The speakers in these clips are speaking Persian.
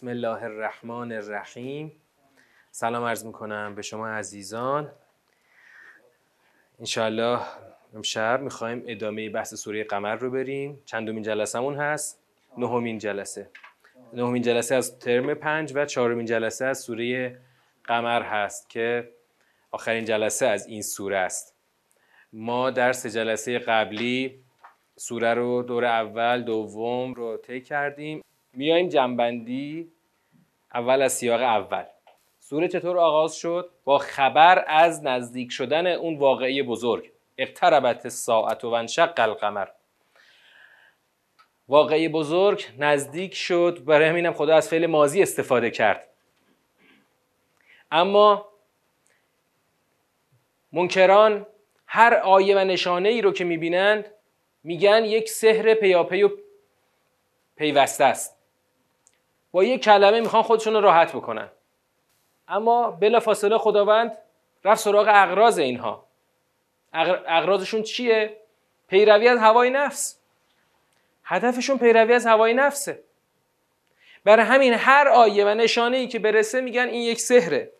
بسم الله الرحمن الرحیم. سلام عرض می‌کنم به شما عزیزان. انشاءالله امشب می‌خوایم ادامه بحث سوره قمر رو بریم. چندمین جلسهمون هست؟ نهمین جلسه. نهمین جلسه از ترم پنج و چهارمین جلسه از سوره قمر هست که آخرین جلسه از این سوره است. ما در سه جلسه قبلی سوره رو دور اول دوم رو طی کردیم. میایم جنبندی اول از سیاق اول. سوره چطور آغاز شد؟ با خبر از نزدیک شدن اون واقعی بزرگ. اقتربت ساعت و انشق القمر. واقعی بزرگ نزدیک شد. برای همینم خدا از فعل مازی استفاده کرد. اما منکران هر آیه و نشانه ای رو که می‌بینند میگن یک سحر پیاپی و پیوسته است. با یک کلمه می‌خوان خودشون رو راحت بکنن. اما بلا فاصله خداوند رفت سراغ اغراض اینها. اغراضشون چیه؟ پیروی از هوای نفس. هدفشون پیروی از هوای نفسه. برای همین هر آیه و نشانه ای که برسه میگن این یک سحره.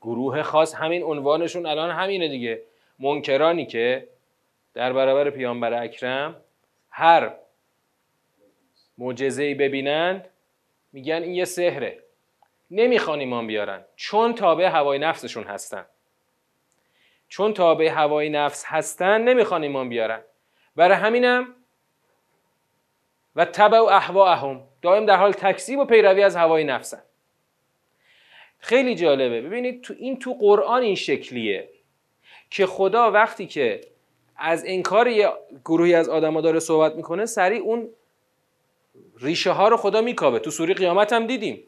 گروه خاص همین عنوانشون الان همینه دیگه. منکرانی که در برابر پیامبر اکرم هر معجزه ای ببینند میگن این یه سحره. نمی‌خوان ایمان بیارن. چون تابع هوای نفسشون هستن. چون تابع هوای نفس هستن نمی‌خوان ایمان بیارن. برای همینم و تبع و احواهم دائم در حال تکذیب و پیروی از هوای نفسن. خیلی جالبه. ببینید تو این تو قرآن این شکلیه که خدا وقتی که از انکار یه گروهی از آدما داره صحبت می‌کنه سریع اون ریشه ها رو خدا میکاوه تو سوری قیامت هم دیدیم.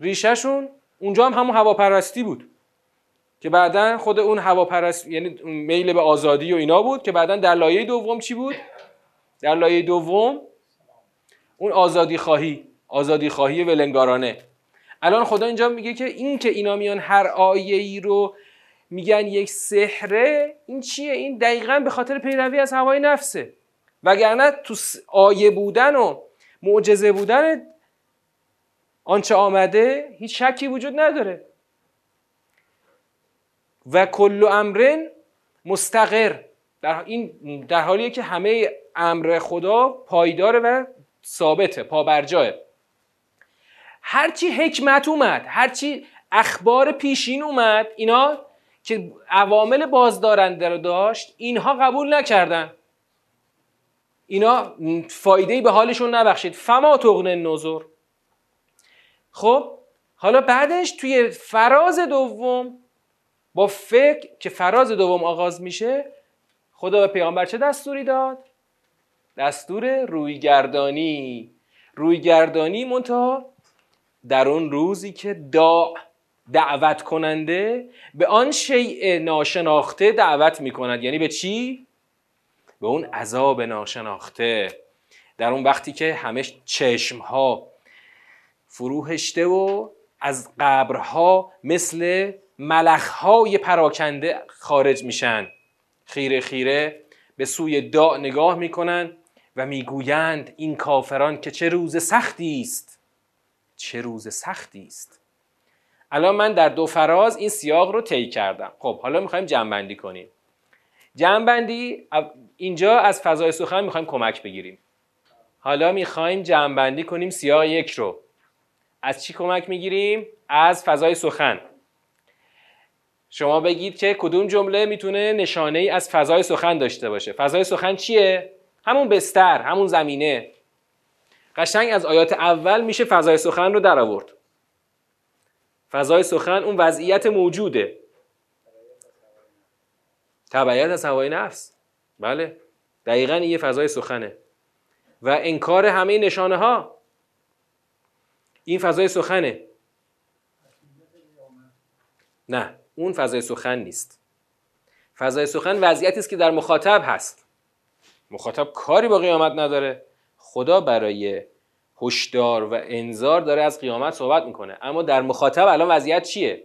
ریشهشون اونجا هم همون هواپرستی بود که بعدا خود اون هواپرست یعنی میل به آزادی و اینا بود که بعدا در لایه دوم چی بود؟ در لایه دوم اون آزادی خواهی آزادی خواهی ولنگارانه. الان خدا اینجا میگه که این که اینا میان هر آیه ای رو میگن یک سحره این چیه؟ این دقیقا به خاطر پیروی از هوای نفسه. وگرنه تو آیه بودن و معجزه بودن آنچه آمده هیچ شکی وجود نداره. و کل امرن مستقر. در, این در حالیه که همه امر خدا پایداره و ثابته پابرجاه. هرچی حکمت اومد هرچی اخبار پیشین اومد اینا که عوامل بازدارنده رو داشت اینها قبول نکردن. اینا فایده به حالشون نبخشید. فما تغن نظر خب حالا بعدش توی فراز دوم با فکر که فراز دوم آغاز میشه خدا به پیامبر چه دستوری داد؟ دستور رویگردانی. رویگردانی منتها در اون روزی که دا دعوت کننده به آن شیء ناشناخته دعوت می‌کند. یعنی به چی؟ به اون عذاب ناشناخته. در اون وقتی که همه چشم ها فروهشته و از قبرها مثل ملخهای پراکنده خارج میشن. خیره خیره به سوی داع نگاه می‌کنن و می‌گویند این کافران که چه روز سختی است. چه روز سختی است. الان من در دو فراز این سیاق رو طی کردم. خب حالا می‌خوایم جمع کنیم. جمعبندی اینجا از فضای سخن می‌خوایم کمک بگیریم. حالا می‌خوایم جمعبندی کنیم سیاق یک رو. از چی کمک می‌گیریم؟ از فضای سخن. شما بگید که کدوم جمله می‌تونه نشانه ای از فضای سخن داشته باشه. فضای سخن چیه؟ همون بستر، همون زمینه. قشنگ از آیات اول میشه فضای سخن رو در آورد. فضای سخن اون وضعیت موجوده. تبعیت از هوای نفس. بله. دقیقا این یه فضای سخنه. و انکار همه نشانه ها این فضای سخنه. نه اون فضای سخن نیست. فضای سخن وضعیتی است که در مخاطب هست. مخاطب کاری با قیامت نداره. خدا برای هشدار و انذار داره از قیامت صحبت می‌کنه. اما در مخاطب الان وضعیت چیه؟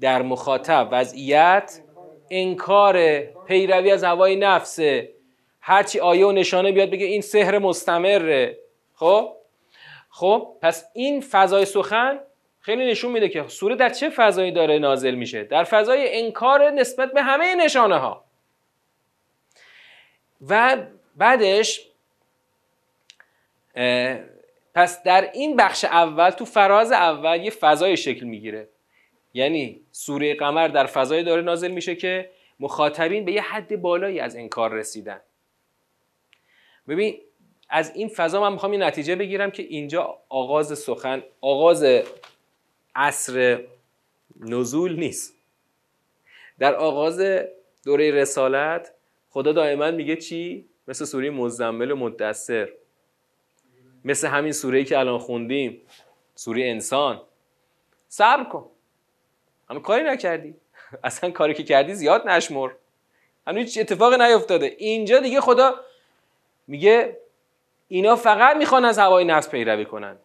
در مخاطب وضعیت انکار پیروی از هوای نفسه هرچی آیه و نشانه بیاد بگه این سحر مستمره. خب؟ خب پس این فضای سخن خیلی نشون میده که سوره در چه فضایی داره نازل میشه؟ در فضای انکار نسبت به همه نشانه ها و بعدش پس در این بخش اول تو فراز اول یه فضای شکل می‌گیره. یعنی سوره قمر در فضای داره نازل میشه که مخاطبین به یه حد بالایی از انکار رسیدن. ببین از این فضا من می‌خوام یه نتیجه بگیرم که اینجا آغاز سخن آغاز عصر نزول نیست. در آغاز دوره رسالت خدا دائما میگه چی؟ مثل سوره مزمل و مدثر. مثل همین سوره که الان خوندیم سوره انسان. صبر کن. اما کاری نکردی. اصلا کاری که کردی زیاد نشمر. هنوز هیچ اتفاقی نیفتاده. اینجا دیگه خدا میگه اینا فقط می‌خوان از هوای نفس پیروی کنن.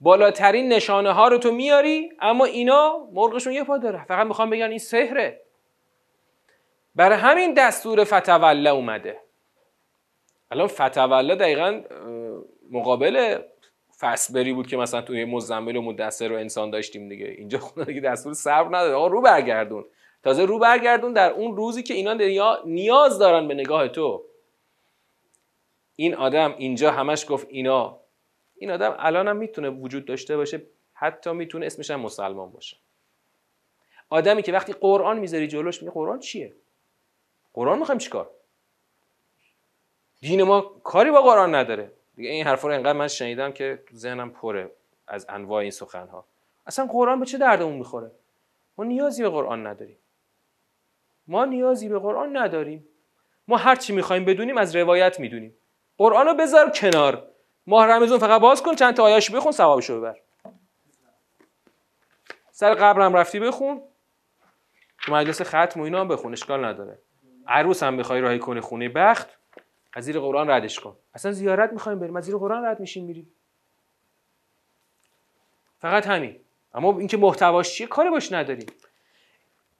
بالاترین نشانه ها رو تو میاری اما اینا مرغشون یه پا داره. فقط می‌خوان بگن این سحره. برای همین دستور فتوله اومده. الان فتوله دقیقا مقابل فسبری بود که مثلا توی مزمل و مدثر رو انسان داشتیم دیگه. اینجا خدا دیگه دستور صبر نداره. آقا رو برگردون. تازه رو برگردون در اون روزی که اینا نیاز دارن به نگاه تو. این آدم اینجا همش گفت اینا. این آدم الان هم می‌تونه وجود داشته باشه. حتی می‌تونه اسمش هم مسلمان باشه. آدمی که وقتی قرآن می‌ذاری جلوش میگه قرآن چیه؟ قرآن می‌خوایم چیکار؟ دین ما کاری با قرآن نداره. دیگه این حرفا رو انقدر من شنیدم که ذهنم پره از انواع این سخنها. اصلا قرآن به چه دردمون می‌خوره؟ ما نیازی به قرآن نداریم. ما نیازی به قرآن نداریم. ما هر چی می‌خوایم بدونیم از روایت می‌دونیم. قرآن رو بذار کنار. ماه رمزون فقط باز کن چند تا آیاش بخون ثوابشو ببر. سر قبرم رفتی بخون. تو مجلس ختم و اینا هم بخون اشکال نداره. عروس هم بخوای راهی کنی خونه بخت. از زیر قرآن ردش کن. اصلا زیارت می‌خوایم بریم از زیر قرآن رد میشیم میریم. فقط همین. اما اینکه محتواش چیه؟ کاری باش نداریم.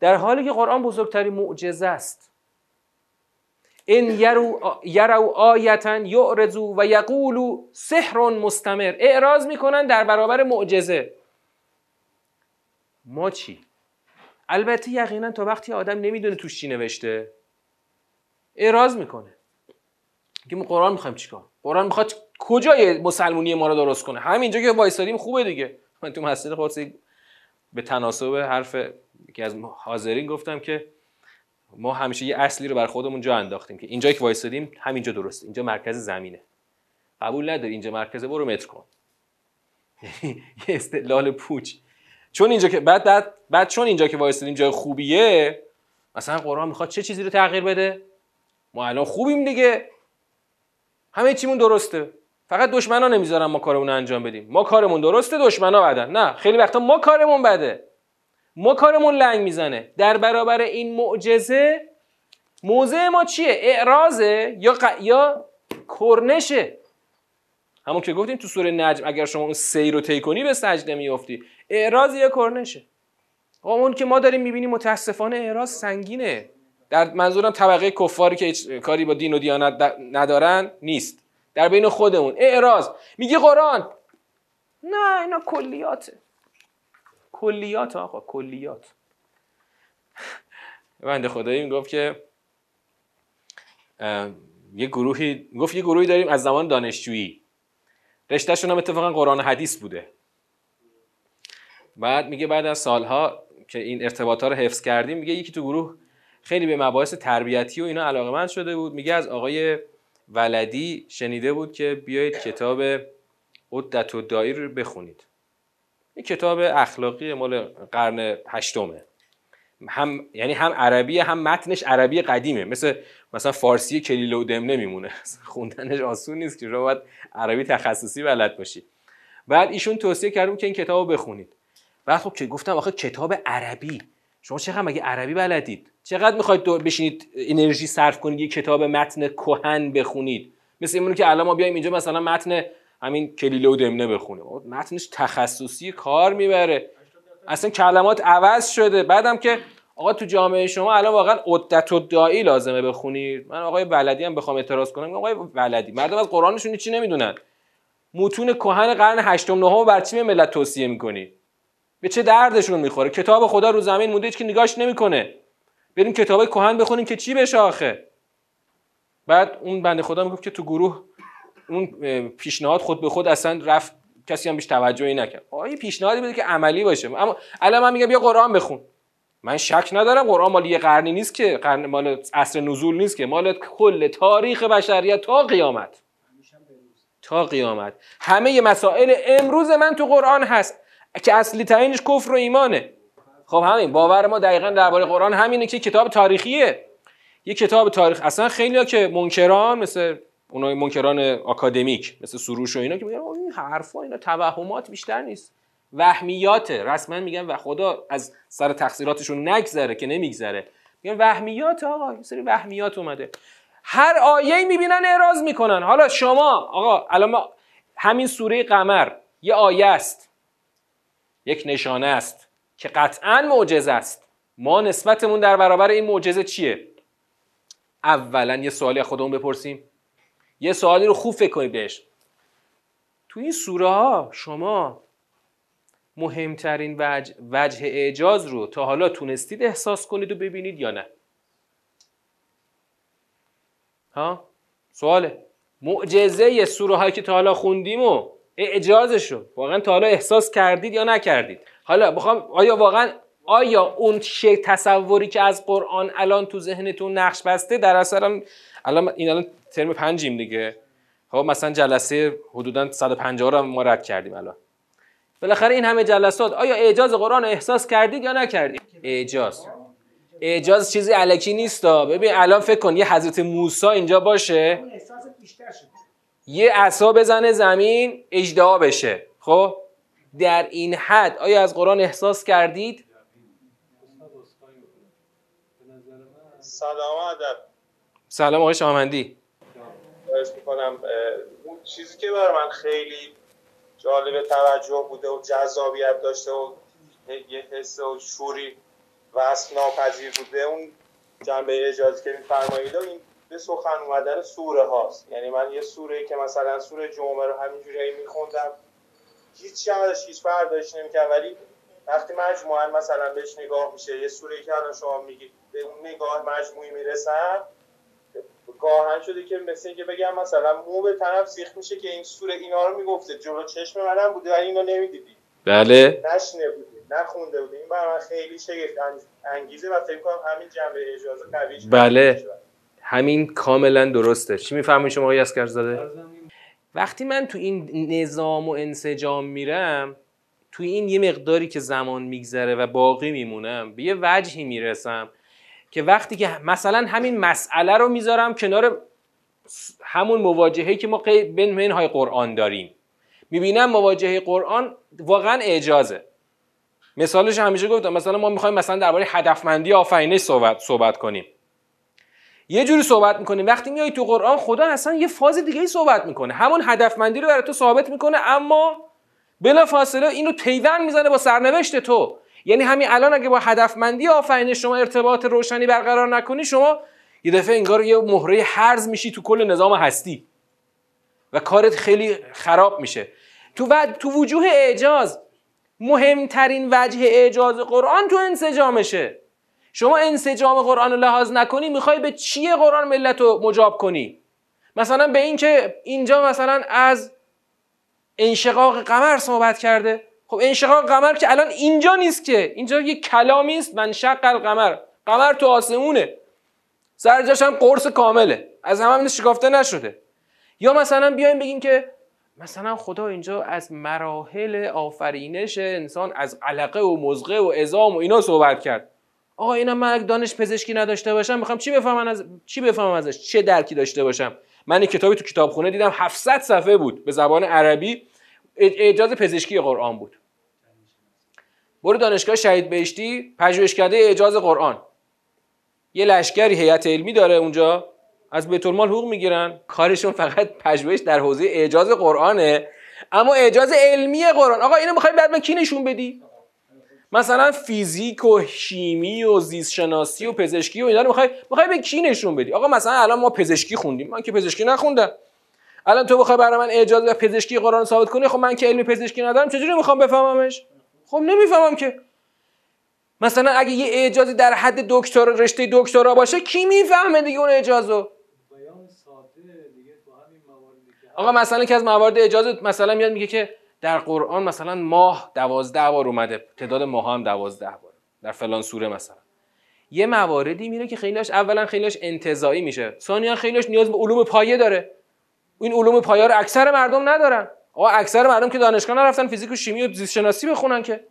در حالی که قرآن بزرگترین معجزه است. این یرو آیتا یعرضو و یقولو سحر مستمر. اعراض می‌کنن در برابر معجزه. ما چی؟ البته یقینا تا وقتی آدم نمی‌دونه توش چی نوشته اعراض می‌کنه. ما قرآن می‌خوایم چیکار قرآن می‌خواد کجای مسلمونی ما رو درست کنه؟ همینجا که وایسادیم خوبه دیگه. من تو مسجد قدسی به تناسب حرف که از حاضرین گفتم که ما همیشه یه اصلی رو بر خودمون جا انداختیم که اینجا که وایسادیم همینجا درسته. اینجا مرکز زمینه. قبول نداری؟ اینجا مرکزه برو متر کن. یه استدلال پوچ. چون اینجا که بعد بعد چون اینجا که وایسادیم جای خوبیه مثلا قرآن می‌خواد چه چیزی رو تغییر بده؟ ما الان خوبیم دیگه. همه چیمون درسته. فقط دشمنا نمی‌ذارن ما کارمون انجام بدیم. ما کارمون درسته دشمنا بدن. نه خیلی وقتا ما کارمون بده. ما کارمون لنگ می‌زنه. در برابر این معجزه موضع ما چیه؟ اعراضه یا ق... یا کرنشه. همون که گفتیم تو سوره نجم اگر شما اون سیر رو طی کنی به سجده میافتی. اعراض یا کرنشه. اون که ما داریم می‌بینیم متاسفانه اعراض سنگینه. در منظورم طبقه کفاری که کاری با دین و دیانت ندارن نیست. در بین خودمون. اعراض میگه قرآن؟ نه اینا کلیاته. کلیات آقا کلیات. بنده خدایی گفت که یه گروهی گفت یه گروهی داریم از زمان دانشجویی. رشتهشون هم اتفاقا قرآن حدیث بوده. بعد میگه بعد از سالها که این ارتباطات رو حفظ کردیم میگه یکی تو گروه خیلی به مباحث تربیتی و اینا علاقه من شده بود. میگه از آقای ولدی شنیده بود که بیایید کتاب عدت و دایر رو بخونید. این کتاب اخلاقی مال قرن هشتمه. هم یعنی هم عربی هم متنش عربی قدیمه. مثل مثلا فارسی کلیل و دم نمیمونه. خوندنش آسون نیست که باید عربی تخصصی بلد باشی. بعد ایشون توصیه کردم که این کتاب رو بخونید. بعد خب که گفتم آخه کتاب عربی. شما چقدر مگه عربی بلدید؟ چقدر می‌خواید بشینید انرژی صرف کنید یه کتاب متن کهن بخونید. مثل اینو که الان ما بیایم اینجا مثلا متن همین کلیله و دمنه بخونه. متنش تخصصی کار می‌بره. اصلا کلمات عوض شده. بعدم که آقا تو جامعه شما الان واقعا عدت و دایی لازمه بخونید. من آقای بلدی هم بخوام اعتراض کنم. آقای بلدی مردم از قرآنشون چی نمی‌دونن. متون کهن قرن هشتم نهم بر چی ملت توصیه می‌کنی؟ به چه دردشون می‌خوره؟ کتاب خدا رو زمین مونده که نگاش نمی‌کنه. بریم کتاب کهن بخونیم که چی بشه آخه. بعد اون بنده خدا می‌گفت که تو گروه اون پیشنهاد خود به خود اصلا رفت کسی هم بیش توجهی نکرد. آیه پیشنهادی بده که عملی باشه. اما الان من میگم بیا قرآن بخون. من شک ندارم قرآن مال یه قرنی نیست که قرن مال عصر نزول نیست که. مال کل تاریخ بشریت تا قیامت. تا قیامت. همه مسائل امروز من تو قرآن هست که اصلی ترینش کفر و ایمانه. خب همین باور ما دقیقا درباره قرآن همینه که کتاب تاریخیه. یه کتاب تاریخ اصلا خیلی که منکران مثل اونای منکران آکادمیک مثل سروش و اینا که میگن این حرفا اینا توهمات بیشتر نیست. وهمیات رسما میگن و خدا از سر تقصیراتشون نگذره که نمیگذره. میگن وهمیات آقا این سری وهمیات اومده. هر آیه می‌بینن اعراض می‌کنن. حالا شما آقا الان همین سوره قمر یه آیه است. یک نشانه است. که قطعا معجزه است. ما نسبتمون در برابر این معجزه چیه؟ اولا یه سوالی از خودمون بپرسیم. یه سوالی رو خوب فکر کنید بهش. تو این سوره ها شما مهمترین وجه, وجه اعجاز رو تا حالا تونستید احساس کنید و ببینید یا نه؟ ها؟ سواله. معجزه سوره هایی که تا حالا خوندیم و اعجازش رو واقعا تا حالا احساس کردید یا نکردید؟ حالا بخوام آیا واقعا آیا اون شی تصوری که از قرآن الان تو ذهنتون نقش بسته؟ در اصل الان این الان ترم پنجیم دیگه. خب مثلا جلسه حدودا 150 رو ما رد کردیم الان. بالاخره این همه جلسات آیا اعجاز قرآن رو احساس کردید یا نکردید؟ اعجاز. اعجاز چیزی علکی نیست ببین الان فکر کن یه حضرت موسی اینجا باشه. یه عصا بزنه زمین اجدعا بشه. خب؟ در این حد. آیا از قرآن احساس کردید؟ سلام ادب. سلام آقای شامندی می‌کنم اون چیزی که برای من خیلی جالب توجه بوده و جذابیت داشته و یه حس و شوری وصف ناپذیر بوده اون جنبه اجازی که میفرمایید این به سخن اومدن سوره هاست. یعنی من یه سوره که مثلا سوره جمعه رو همینجوری میخوندم هیچ ازش هیچ برداشت نمی‌کرد. ولی وقتی مجموعا مثلا بهش نگاه میشه یه سوره که الان شما میگید به اون نگاه مجموعی می‌رسم گاهن شده که مثل اینکه بگم مثلا مو به طرف سیخ میشه که این سوره اینا رو می‌گفته. جلو چشم منم بوده ولی اینو نمی‌دیدی. بله. نشنه بودی نخونده بودی. این برای من خیلی شگفت انگیزه و فکر کنم همین جنبه اجازه قوی بله. همین کاملا درسته. چی می‌فهمید شما آقای زاده وقتی من تو این نظام و انسجام میرم تو این یه مقداری که زمان میگذره و باقی میمونم به یه وجهی می‌رسم که وقتی که مثلا همین مسئله رو می‌ذارم کنار همون مواجهه که ما بین منهای قرآن داریم. می‌بینم مواجهه قرآن واقعا اعجازه. مثالش همیشه گفتم مثلا ما می‌خوایم مثلا درباره هدفمندی آفرینش صحبت صحبت کنیم. یه جوری صحبت می‌کنیم وقتی میای تو قرآن خدا اصلا یه فاز دیگه ای صحبت می‌کنه. همون هدفمندی رو برای تو ثابت می‌کنه اما بلا فاصله اینو پیوند می‌زنه با سرنوشت تو. یعنی همین الان اگه با هدفمندی آفرینش شما ارتباط روشنی برقرار نکنی شما یه دفعه انگار یه مهره حرز میشی تو کل نظام هستی. و کارت خیلی خراب میشه. تو, و... تو وجوه اعجاز مهمترین وجه اعجاز قرآن تو انسجامشه. شما انسجام قرآن رو لحاظ نکنی می‌خوای به چیه قرآن ملت رو مجاب کنی؟ مثلا به اینکه اینجا مثلا از انشقاق قمر صحبت کرده. خب انشقاق قمر که الان اینجا نیست که اینجا یه کلامی است من شق القمر. قمر تو آسمونه. سر هم قرص کامله. از همه هم شکافته نشده. یا مثلا بیایم بگیم که مثلا خدا اینجا از مراحل آفرینش انسان از علقه و مزغه و ازام و اینا صحبت کرد. آقا اینا من دانش پزشکی نداشته باشم می‌خوام چی بفهمم از چی بفهمم ازش؟ چه درکی داشته باشم؟ من این کتابی تو کتابخونه دیدم 700 صفحه بود به زبان عربی. اجازه پزشکی قرآن بود. برو دانشگاه شهید بهشتی پژوهشکده اجاز قرآن. یه لشکری هیئت علمی داره اونجا از بیت المال حقوق می‌گیرن. کارشون فقط پژوهش در حوزه اعجاز قرآنه. اما اعجاز علمی قرآن. آقا اینو می‌خوای بعد من کی نشون بدی؟ مثلا فیزیک و شیمی و زیست شناسی و پزشکی و اینا رو می‌خوای می‌خوای به کی نشون بدی؟ آقا مثلا الان ما پزشکی خوندیم. من که پزشکی نخوندم. الان تو بخوای برای من اعجاز و پزشکی قرآن ثابت کنی خب من که علمی پزشکی ندارم چجوری می‌خوام بفهممش؟ خب نمی‌فهمم که. مثلا اگه یه اعجازی در حد دکتر رشته دکترا باشه کی می‌فهمه دیگه اون اعجازو؟ آقا مثلا که از موارد اجازه مثلا میاد میگه که در قرآن مثلا ماه دوازده بار اومده تعداد ماه هم دوازده بار در فلان سوره مثلا. یه مواردی میره که خیلیش اولا خیلیش انتظایی میشه. ثانیا خیلیش نیاز به علوم پایه داره. این علوم پایه رو اکثر مردم ندارن. آقا اکثر مردم که دانشگاه نرفتن فیزیک و شیمی و زیست شناسی بخونن که.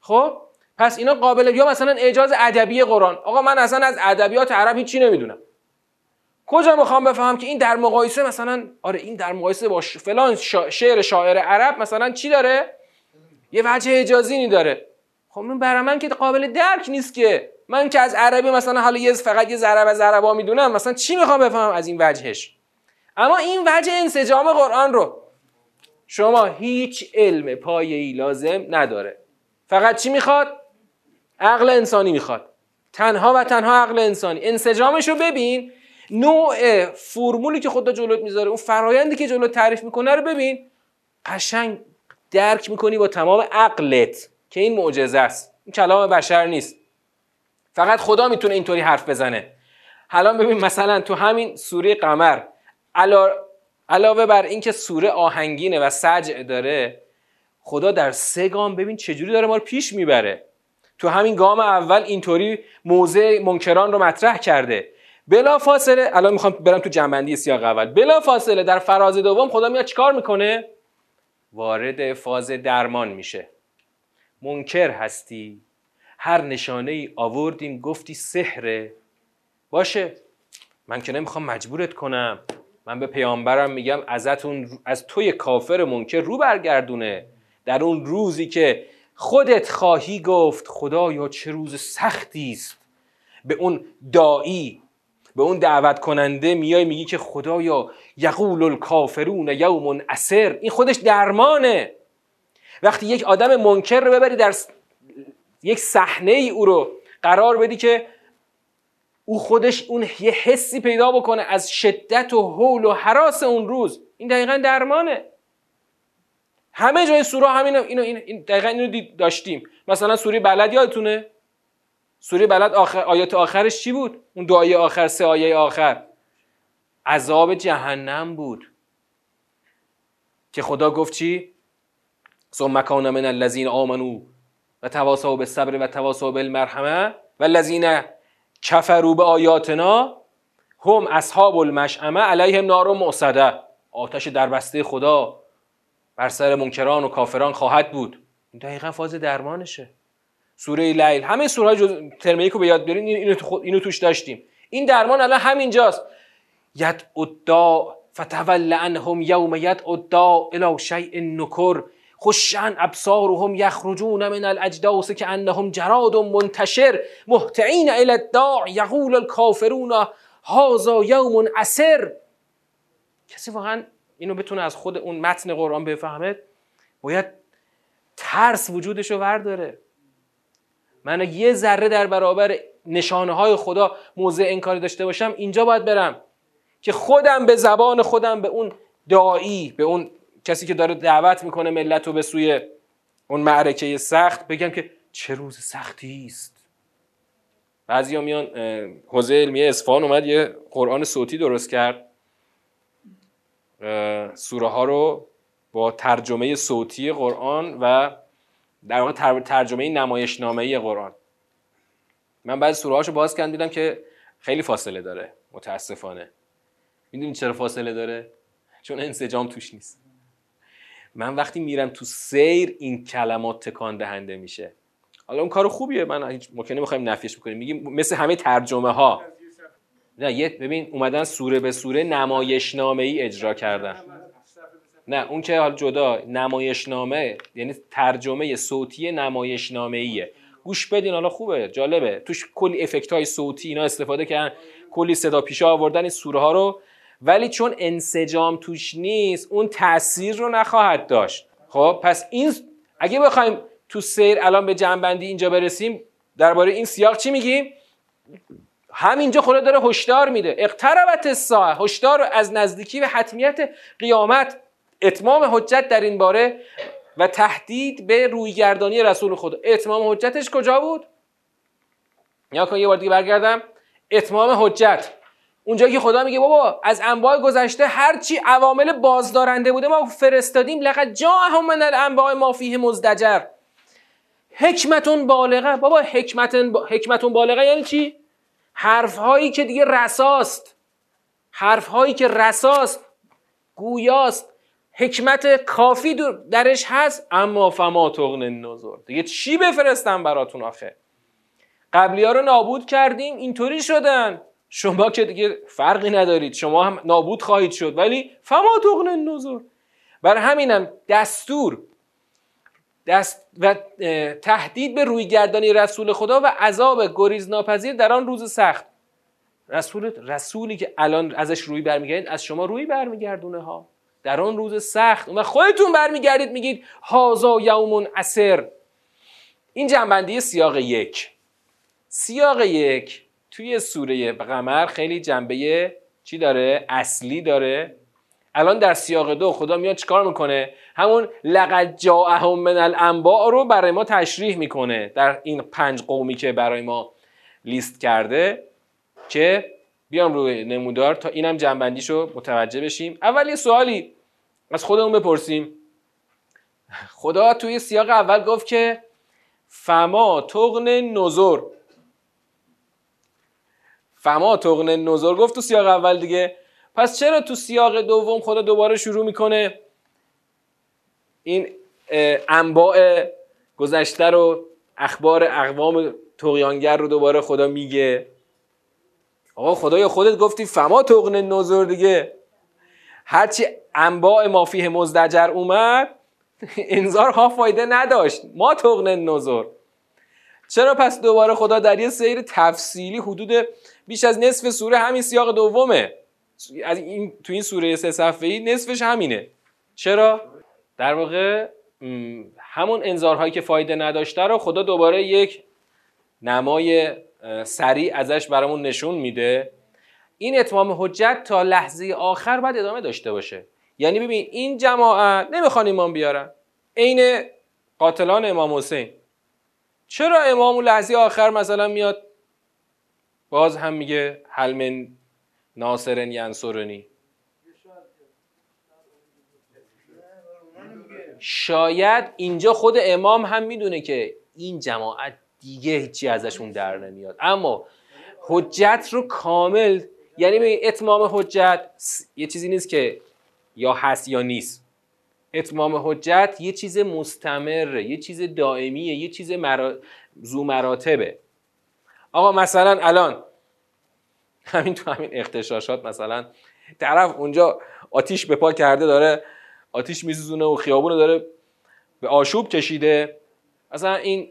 خب؟ پس اینا قابل یا مثلا اعجاز ادبی قرآن. آقا من اصلا از ادبیات عرب هیچی نمی‌دونم. کجا می‌خوام بفهمم که این در مقایسه مثلا آره این در مقایسه با فلان شعر شاعر عرب مثلا چی داره؟ یه وجه اجازی داره. خب من برای من که قابل درک نیست که. من که از عربی مثلا حالا یه فقط یه ضرب از عربا می‌دونم مثلا چی می‌خوام بفهمم از این وجهش؟ اما این وجه انسجام قرآن رو شما هیچ علم پایه‌ای لازم نداره. فقط چی می‌خواد؟ عقل انسانی می‌خواد. تنها و تنها عقل انسانی. انسجامش رو ببین. نوع فرمولی که خدا جلوت می‌ذاره اون فرایندی که جلوت تعریف می‌کنه رو ببین. قشنگ درک می‌کنی با تمام عقلت که این معجزه است. این کلام بشر نیست. فقط خدا می‌تونه اینطوری حرف بزنه. حالا ببین مثلا تو همین سوره قمر علاوه بر اینکه سوره آهنگینه و سجع داره خدا در سه گام ببین چجوری داره ما رو پیش می‌بره. تو همین گام اول اینطوری موضع منکران رو مطرح کرده. بلا فاصله الان می‌خوام برم تو جنبندی سیاق اول. بلا فاصله در فراز دوم خدا میاد چیکار می‌کنه؟ وارد فاز درمان میشه. منکر هستی. هر نشانه ای آوردیم گفتی سحره باشه. من که نمی‌خوام مجبورت کنم. من به پیامبرم میگم ازتون از توی کافر منکر رو برگردونه. در اون روزی که خودت خواهی گفت خدایا چه روز سختی است. به اون دایی به اون دعوت کننده میای میگی که خدایا یقول الکافرون یوم اسر. این خودش درمانه. وقتی یک آدم منکر رو ببری در یک صحنه ای او رو قرار بدی که او خودش اون یه حسی پیدا بکنه از شدت و حول و حراس اون روز. این دقیقا درمانه. همه جای سوره همین اینو این دقیقا اینو داشتیم. مثلا سوره بلد یادتونه؟ سوره بلد آخر آیات آخرش چی بود؟ اون دعای آخر سه آیه آخر. عذاب جهنم بود. که خدا گفت چی؟ ثم کان من الذین آمنو و تواصوا بالصبر و تواصوا بالمرحمه و الذین کفروا به آیاتنا هم اصحاب المشعمه علیهم نار معصده آتش دربسته خدا بر سر منکران و کافران خواهد بود. دقیقا فاز درمانشه. سوره لیل. همه سوره های جز ترمیک رو به یاد بیارین اینو, تو اینو توش داشتیم. این درمان الان همینجاست. ید ادا فتول عنهم یوم ید ادا الى شیء نکر. خشن ابصارهم یخرجون من الاجداس که انهم جراد منتشر. محتعین الى الداع یقول الکافرون هذا یوم اسر. کسی واقعا اینو بتونه از خود اون متن قرآن بفهمه؟ باید ترس وجودش رو ورداره. من یه ذره در برابر نشانه های خدا موضع انکاری داشته باشم اینجا باید برم که خودم به زبان خودم به اون دایی به اون کسی که داره دعوت می‌کنه ملت رو به سوی اون معرکه سخت بگم که چه روز سختی است. بعضی میان حوزه علمی اصفهان اومد یه قرآن صوتی درست کرد. سوره ها رو با ترجمه صوتی قرآن و در واقع ترجمه نمایشنامه قرآن. من بعد سوره هاشو باز کردم دیدم که خیلی فاصله داره. متاسفانه. می‌دونی چرا فاصله داره؟ چون انسجام توش نیست. من وقتی میرم تو سیر این کلمات تکان دهنده میشه. حالا اون کار خوبیه. من هیچ ممکنه می‌خوایم نفیش بکنیم. میگیم مثل همه ترجمه ها نه یه ببین اومدن سوره به سوره نمایشنامه ای اجرا کردن. نه اون که حال جدا نمایشنامه یعنی ترجمه صوتی نمایشنامه ایه گوش بدین حالا خوبه جالبه. توش کلی افکت های صوتی اینا استفاده کردن کلی صدا پیشا آوردن این سوره ها رو. ولی چون انسجام توش نیست اون تاثیر رو نخواهد داشت. خب پس این اگه بخوایم تو سیر الان به جنبندی اینجا برسیم درباره این سیاق چی میگیم؟ همینجا خدا داره هشدار میده. اقتربت الساعه هشدار از نزدیکی و حتمیت قیامت. اتمام حجت در این باره و تهدید به رویگردانی رسول خدا اتمام حجتش کجا بود؟ یا کن یه بار دیگه برگردم. اتمام حجت. اونجا که خدا میگه بابا از انواع گذشته هرچی عوامل بازدارنده بوده ما فرستادیم لقد جاءهم من الانباء ما فیه مزدجر. حکمتون بالغه. بابا حکمتون حکمتون بالغه یعنی چی؟ حرف هایی که دیگه رساست. حرف هایی که رساست گویاست. حکمت کافی درش هست اما فما تغن النظر دیگه چی بفرستم براتون آخه؟ قبلی ها رو نابود کردیم اینطوری شدن. شما که دیگه فرقی ندارید. شما هم نابود خواهید شد. ولی فما تغن النظر برای همینم دستور. دست و تهدید به رویگردانی رسول خدا و عذاب گریز ناپذیر در آن روز سخت. رسول رسولی که الان ازش روی برمیگردید از شما روی برمیگردونه ها. در آن روز سخت و خودتون برمیگردید میگید هازا یوم اسر این جنبندی سیاق یک. سیاق یک توی سوره قمر خیلی جنبه چی داره؟ اصلی داره. الان در سیاق دو خدا میاد چیکار می‌کنه؟ همون لقد جاءهم من الانباء رو برای ما تشریح می‌کنه در این پنج قومی که برای ما لیست کرده که بیام روی نمودار تا اینم جنبندیشو متوجه بشیم. اول یه سوالی از خودمون بپرسیم. خدا توی سیاق اول گفت که فما تغن نظر فما تغن نظر گفت تو سیاق اول دیگه. پس چرا تو سیاق دوم خدا دوباره شروع می‌کنه این انباء گذشته رو اخبار اقوام تقیانگر رو دوباره خدا میگه؟ آقا خدایا خودت گفتی فما تغن نظر دیگه. هرچی انباء مافیه مزدجر اومد انذار فایده نداشت. ما تغن نظر چرا پس دوباره خدا در یه سیر تفصیلی حدود بیش از نصف سوره همین سیاق دومه؟ از این تو این سوره سه صفحه ای نصفش همینه. چرا؟ در واقع همون انذارهایی که فایده نداشته رو خدا دوباره یک نمای سریع ازش برامون نشون میده. این اتمام حجت تا لحظه آخر باید ادامه داشته باشه. یعنی ببین این جماعت نمی‌خوان ایمان بیارن. عین قاتلان امام حسین. چرا امام لحظه آخر مثلا میاد؟ باز هم میگه حلمن ناصرن ینصرنی. شاید اینجا خود امام هم می‌دونه که این جماعت دیگه هیچی ازشون در نمیاد. اما حجت رو کامل یعنی به اتمام حجت یه چیزی نیست که یا هست یا نیست. اتمام حجت یه چیز مستمره یه چیز دائمیه یه چیز مرا... زو مراتبه. آقا مثلا الان همین تو همین اختشاشات مثلا طرف اونجا آتیش به پا کرده داره آتیش میسوزونه و خیابون داره به آشوب کشیده. مثلا این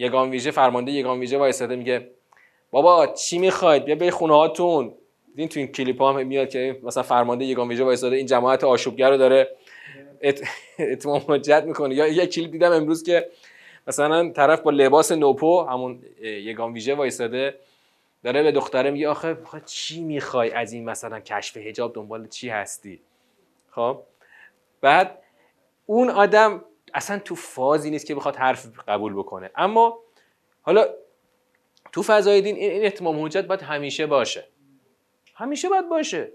یگان ویژه فرمانده یگان ویژه وایساده میگه بابا چی می‌خواید؟ بیا به خونه هاتون. دیدین تو این کلیپ هم میاد که مثلا فرمانده یگان ویژه وایساده این جماعت آشوبگر رو داره اتمام حجت می‌کنه. یا یه کلیپ دیدم امروز که مثلا طرف با لباس نوپو همون یگان ویژه وایساده داره به دختره میگه آخه چی می‌خوای از این مثلا کشف حجاب دنبال چی هستی؟ خب بعد اون آدم اصلا تو فازی نیست که بخواد حرف قبول بکنه. اما حالا تو فضای دین این اتمام حجت باید همیشه باشه. همیشه باید باشه.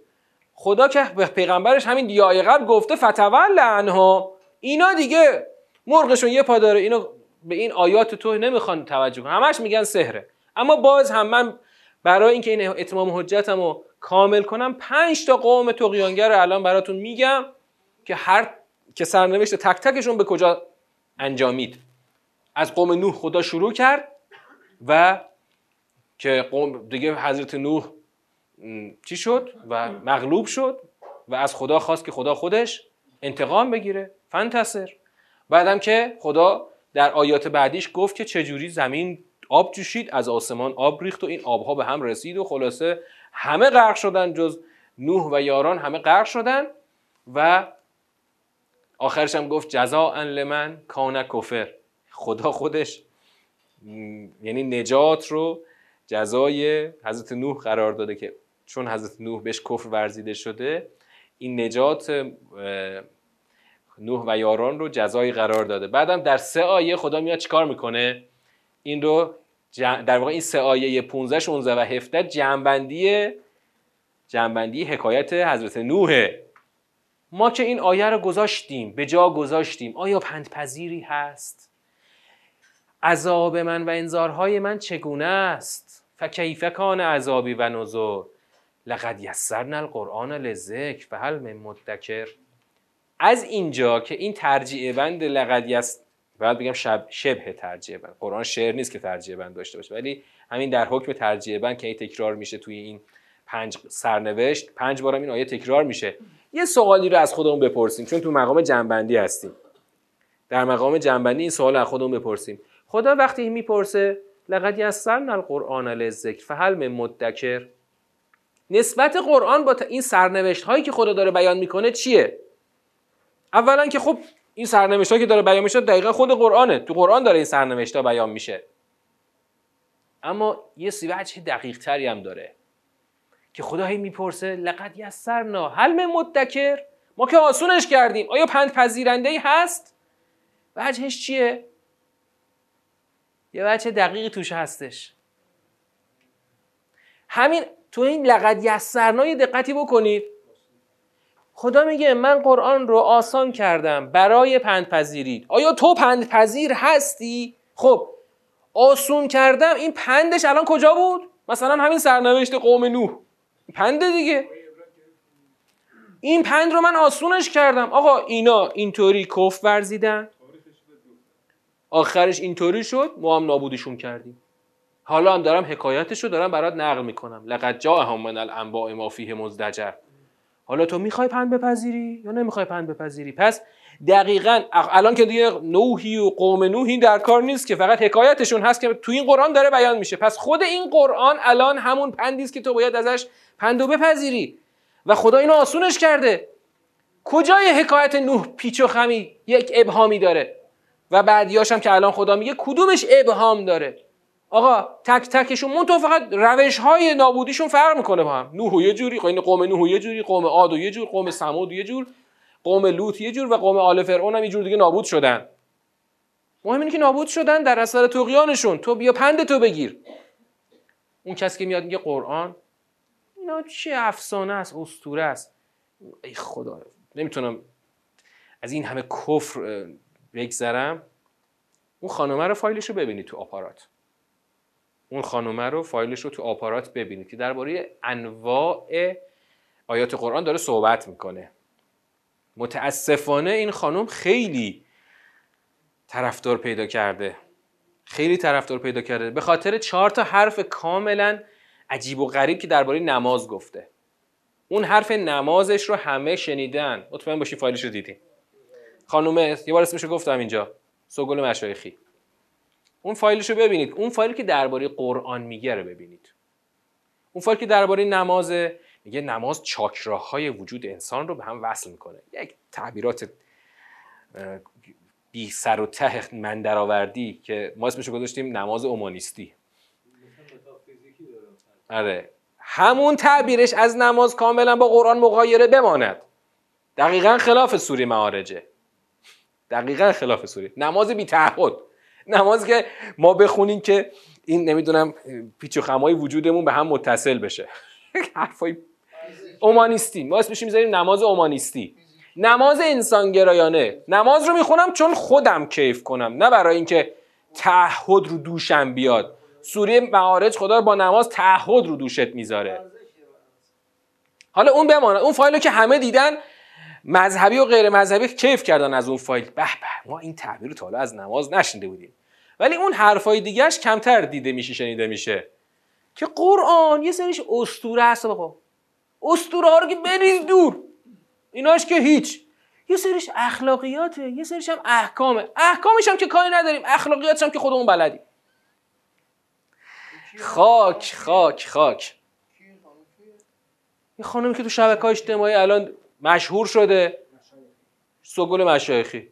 خدا که به پیغمبرش همین دیای قبل گفته فتول عنها. اینا دیگه مرغشون یه پا داره. اینا به این آیات تو نمی‌خوان توجه کنن. همش میگن سهره اما باز هم من برای اینکه این اتمام حجتم رو کامل کنم پنج تا قوم تقیانگر رو الان براتون میگم که هر که سرنوشت تک تکشون به کجا انجامید؟ از قوم نوح خدا شروع کرد و که قوم دیگه حضرت نوح چی شد؟ و مغلوب شد و از خدا خواست که خدا خودش انتقام بگیره. فنتسر بعدم که خدا در آیات بعدیش گفت که چجوری زمین آب جوشید از آسمان آب ریخت و این آبها به هم رسید و خلاصه همه غرق شدن جز نوح و یاران همه غرق شدن و آخرش هم گفت جزا لمن کان کفر. خدا خودش یعنی نجات رو جزای حضرت نوح قرار داده که چون حضرت نوح بهش کفر ورزیده شده این نجات نوح و یاران رو جزایی قرار داده. بعدم در سه آیه خدا میاد چیکار می‌کنه؟ این رو در واقع این سه آیه 15 16 و 17 جنبندی جنبندی حکایت حضرت نوحه. ما که این آیه رو گذاشتیم به جا گذاشتیم آیا پندپذیری هست؟ عذاب من و انذارهای من چگونه است؟ فکیف کان عذابی و نذر؟ لقد یسرنا القرآن للذکر فهل من مدکر. از اینجا که این ترجیع بند لقد یس باید بگم شب شبه ترجیع بند. قرآن شعر نیست که ترجیع بند داشته باشه ولی همین در حکم ترجیع بند که این تکرار میشه توی این پنج سرنوشت پنج بارم این آیه تکرار میشه. یه سوالی رو از خودمون بپرسیم چون تو مقام جنبندی هستیم. در مقام جنبندی این سوال از خودمون بپرسیم. خدا وقتی می‌پرسه لقد یسرنا القرآن للذکر فهل من مدکر؟ نسبت قرآن با این سرنوشت هایی که خدا داره بیان می‌کنه چیه؟ اولا که خب این سرنوشت هایی که داره بیان میشه دقیقا خود قرآنه. تو قرآن داره این سرنوشت ها بیان میشه. اما یه سی وجه دقیق تری هم داره. که خدا هی می‌پرسه لقد یسرنا هل من مدکر؟ ما که آسونش کردیم. آیا پند پذیرنده ای هست؟ وجهش چیه؟ یه بچه دقیقی توش هستش. همین تو این لقد یسرنا یه دقتی بکنید خدا میگه من قرآن رو آسان کردم برای پندپذیری آیا تو پندپذیر هستی؟ خب آسون کردم. این پندش الان کجا بود؟ مثلا همین سرنوشت قوم نوح. پنده دیگه. این پند رو من آسونش کردم. آقا اینا اینطوری کف ورزیدن. آخرش اینطوری شد. ما هم نابودشون کردیم. حالا هم دارم حکایتش رو دارم برات نقل می‌کنم. لقد جاءهم من الانباء ما فیه مزدجر. حالا تو می‌خوای پند بپذیری یا نمی‌خوای پند بپذیری؟ پس دقیقا الان که دیگه نوحی و قوم نوحی در کار نیست که فقط حکایتشون هست که تو این قرآن داره بیان میشه. پس خود این قرآن الان همون پندی است که تو باید ازش پندو بپذیری. و خدا اینو آسونش کرده. کجای حکایت نوح پیچ و خمی یک ابهامی داره؟ و بعدیاش هم که الان خدا میگه کدومش ابهام داره؟ آقا تک تکشون من تو فقط روش های نابودیشون فرق می‌کنه با هم. نوح یه جوری این قوم نوح یه جوری قوم عاد یه جور قوم سمود یه جور قوم لوط یه جور و قوم آل فرعون هم یه جور دیگه نابود شدن. مهم اینه که نابود شدن در اثر طغیانشون تو بیا پند تو بگیر. اون کسی که میاد میگه قرآن اینا چه افسانه است اسطوره است. ای خدا نمی‌تونم از این همه کفر بگذرم. اون خانومه رو فایلش رو ببینید تو آپارات. اون خانومه رو فایلش رو تو آپارات ببینید که درباره انواع آیات قرآن داره صحبت می‌کنه. متاسفانه این خانم خیلی طرفدار پیدا کرده. خیلی طرفدار پیدا کرده. به خاطر چهار تا حرف کاملا عجیب و غریب که درباره نماز گفته. اون حرف نمازش رو همه شنیدن. مطمئن باشی فایلش رو دیدین خانم یه بار اسمش رو گفتم اینجا. سوگل مشایخی. اون فایلش رو ببینید. اون فایلی که درباره قرآن میگه رو ببینید. اون فایل که درباره نماز میگه نماز چاکراهای وجود انسان رو به هم وصل می‌کنه. یک تعبیرات بی سر و ته من درآوردی که ما اسمش گذاشتیم نماز اومانیستی. آره. همون تعبیرش از نماز کاملا با قرآن مقایره بماند. دقیقا خلاف سوری معارجه. دقیقا خلاف سوری. نماز بی تعهد. نماز که ما بخونیم که این نمی‌دونم پیچ و خمای وجودمون به هم متصل بشه. حرفای اومانیستی. ما اسمش می‌ذاریم نماز اومانیستی. نماز انسانگرایانه. نماز رو می‌خونم چون خودم کیف کنم. نه برای اینکه تعهد رو دوشم بیاد. سوره معارج خدا با نماز تعهد رو دوشت می‌ذاره. حالا اون بماند. اون فایل که همه دیدن مذهبی و غیر مذهبی کیف کردن از اون فایل. به به ما این تعبیر رو تا از نماز نشنده بودیم. ولی اون حرفای دیگهش کمتر دیده میشه شنیده میشه. که قرآن یه سریش اسطوره هست بابا اسطوره ها رو که بریز دور. ایناش که هیچ. یه سریش اخلاقیاته یه سریش هم احکامه. احکامش هم که کاری نداریم. اخلاقیاتش هم که خودمون بلدیم. خاک خاک خاک. یه خانمی که تو شبکه های اجتماعی الان مشهور شده. سگل مشایخی.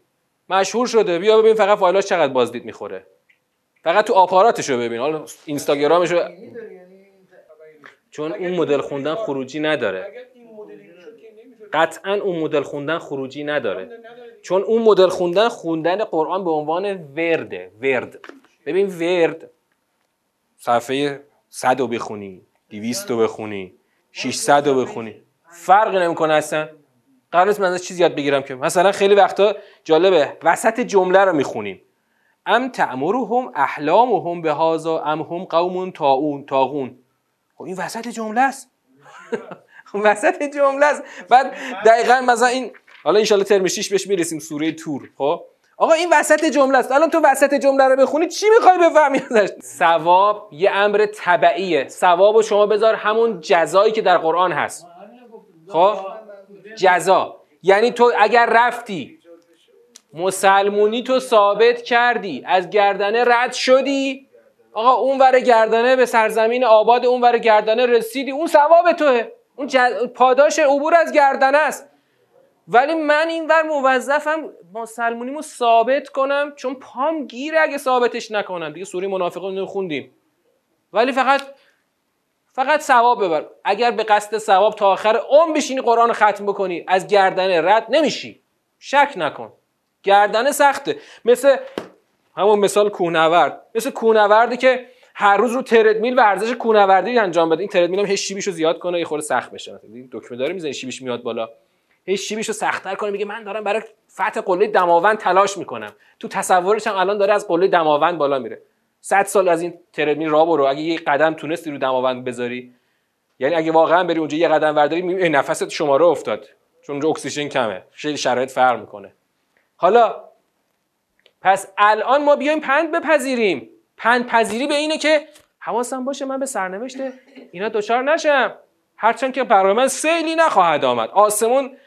مشهور شده. بیا ببین فقط فایلاش چقدر بازدید می‌خوره. فقط تو آپاراتش رو ببین. حالا اینستاگرامش رو چون اون مدل خوندن خروجی نداره. قطعا اون مدل خوندن خروجی نداره. چون اون مدل خوندن خوندن قرآن به عنوان ورده ورد. ببین ورد. صفحه 100 رو بخونی 200 رو بخونی 600 رو بخونی. فرقی نمی‌کنه اصلا. قرار نیست من از چیزی یاد بگیرم که. مثلا خیلی وقتا جالبه وسط جمله رو می‌خونیم. ام تعمرهم احلامهم به هازا ام هم قوم تاون تاغون خب این وسط جمله است. وسط جمله است. بعد دقیقا مثلا این حالا ان ترم 6 بهش می‌رسیم سوره تور. خب؟ آقا این وسط جمله است. الان تو وسط جمله رو بخونی چی می‌خوای بفهمی ازش؟ ثواب یه امر طبعیه ثواب شما بذار همون جزایی که در قرآن هست. خب؟ جزا. یعنی تو اگر رفتی مسلمونی تو ثابت کردی از گردنه رد شدی. آقا اون ور گردنه به سرزمین آباد اون ور گردنه رسیدی اون ثواب توه. اون پاداش عبور از گردنه است. ولی من این ور موظفم مسلمونیمو ثابت کنم چون پام گیره اگه ثابتش نکنم. دیگه سوره منافقون خوندیم ولی فقط فقط ثواب ببر. اگر به قصد ثواب تا آخر عمر بشینی قرآن ختم بکنی از گردن رد نمیشی. شک نکن. گردن سخته. مثل همون مثال کوهنورد مثل کوهنوردی که هر روز رو تردمیل ورزش کوهنوردی انجام بده. این تردمیل هم هی شیبیشو زیاد کنه یه خورده سخت بشه. دکمه داره می‌زنه شیبیش میاد بالا. هی شیبیشو سختتر کنه میگه من دارم برای فتح قله دماوند تلاش می‌کنم. تو تصورش هم الان داره از قله دماوند بالا میره. 100 سال از این تردمیل راه برو. اگه یه قدم تونستی رو دماوند بذاری یعنی اگه واقعا بری اونجا یه قدم ورداری نفست شماره افتاد. چون اونجا اکسیژن کمه. خیلی شرایط فرق می‌کنه. حالا پس الان ما بیایم پند بپذیریم. پند پذیری به اینه که حواسم باشه من به سرنوشت اینا دچار نشم. هرچند که برای من سیلی نخواهد آمد. آسمون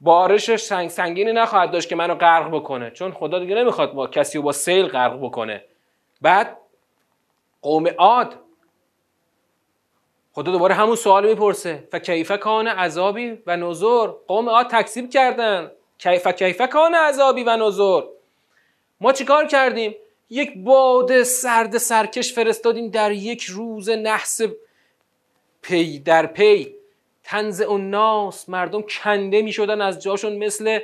بارش سنگ سنگینی نخواهد داشت که منو غرق بکنه. چون خدا دیگه نمی‌خواد با کسی رو با سیل غرق بکنه. بعد قوم عاد خدا دوباره همون سوال می‌پرسه. فکیفه کان عذابی و نظر قوم عاد تکذیب کردن. کیف کیف کان عذابی و نظر ما چیکار کردیم؟ یک باد سرد سرکش فرستادیم در یک روز نحس پی در پی. تنز ناس مردم کنده می شدن از جاشون مثل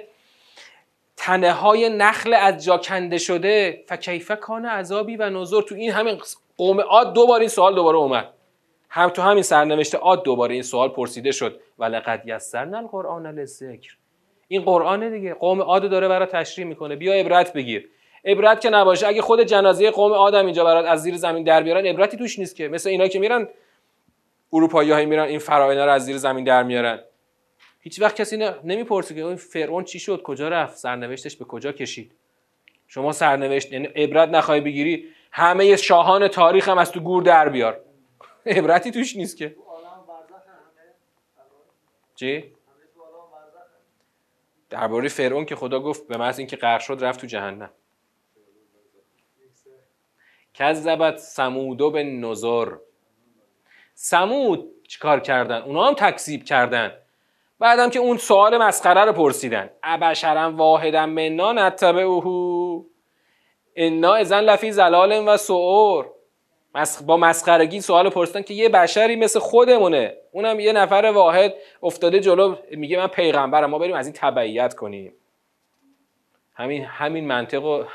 تنه های نخل از جا کنده شده. فکیفه کان عذابی و نظر تو این همین قوم عاد دوبار این سوال دوباره اومد. هم تو همین سرنوشت عاد دوباره این سوال پرسیده شد. ولقد یسرنا القرآن للذکر. این قرآن دیگه. قوم عاد داره برای تشریح می‌کنه. بیا عبرت بگیر. عبرت که نباشه. اگه خود جنازه قوم آدم اینجا برات از زیر زمین در بیارن عبرتی توش نیست که. مثل اینا که میرن اروپایی های میرن این فراینا رو از زیر زمین در میارن. هیچ وقت کسی نمی‌پرسه که این فرعون چی شد کجا رفت سرنوشتش به کجا کشید. شما سرنوشت یعنی عبرت نخواهی بگیری همه شاهان تاریخ هم از تو گور در بیار. عبرتی توش نیست که. چی؟ درباره فرعون که خدا گفت به محض اینکه غرق شد رفت تو جهنم. کذبت سمودو به نظر سمود چیکار کردن؟ اونا هم تکذیب کردن. بعدم که اون سوال مسخره رو پرسیدن. ابشرا واحدا منا نتبعه. انا اذن لفی زلال و سعور با مسخرگی سوال پرسیدن که یه بشری مثل خودمونه. اونم یه نفر واحد افتاده جلو. میگه من پیغمبرم. ما بریم از این تبعیت کنیم. همین همین منطق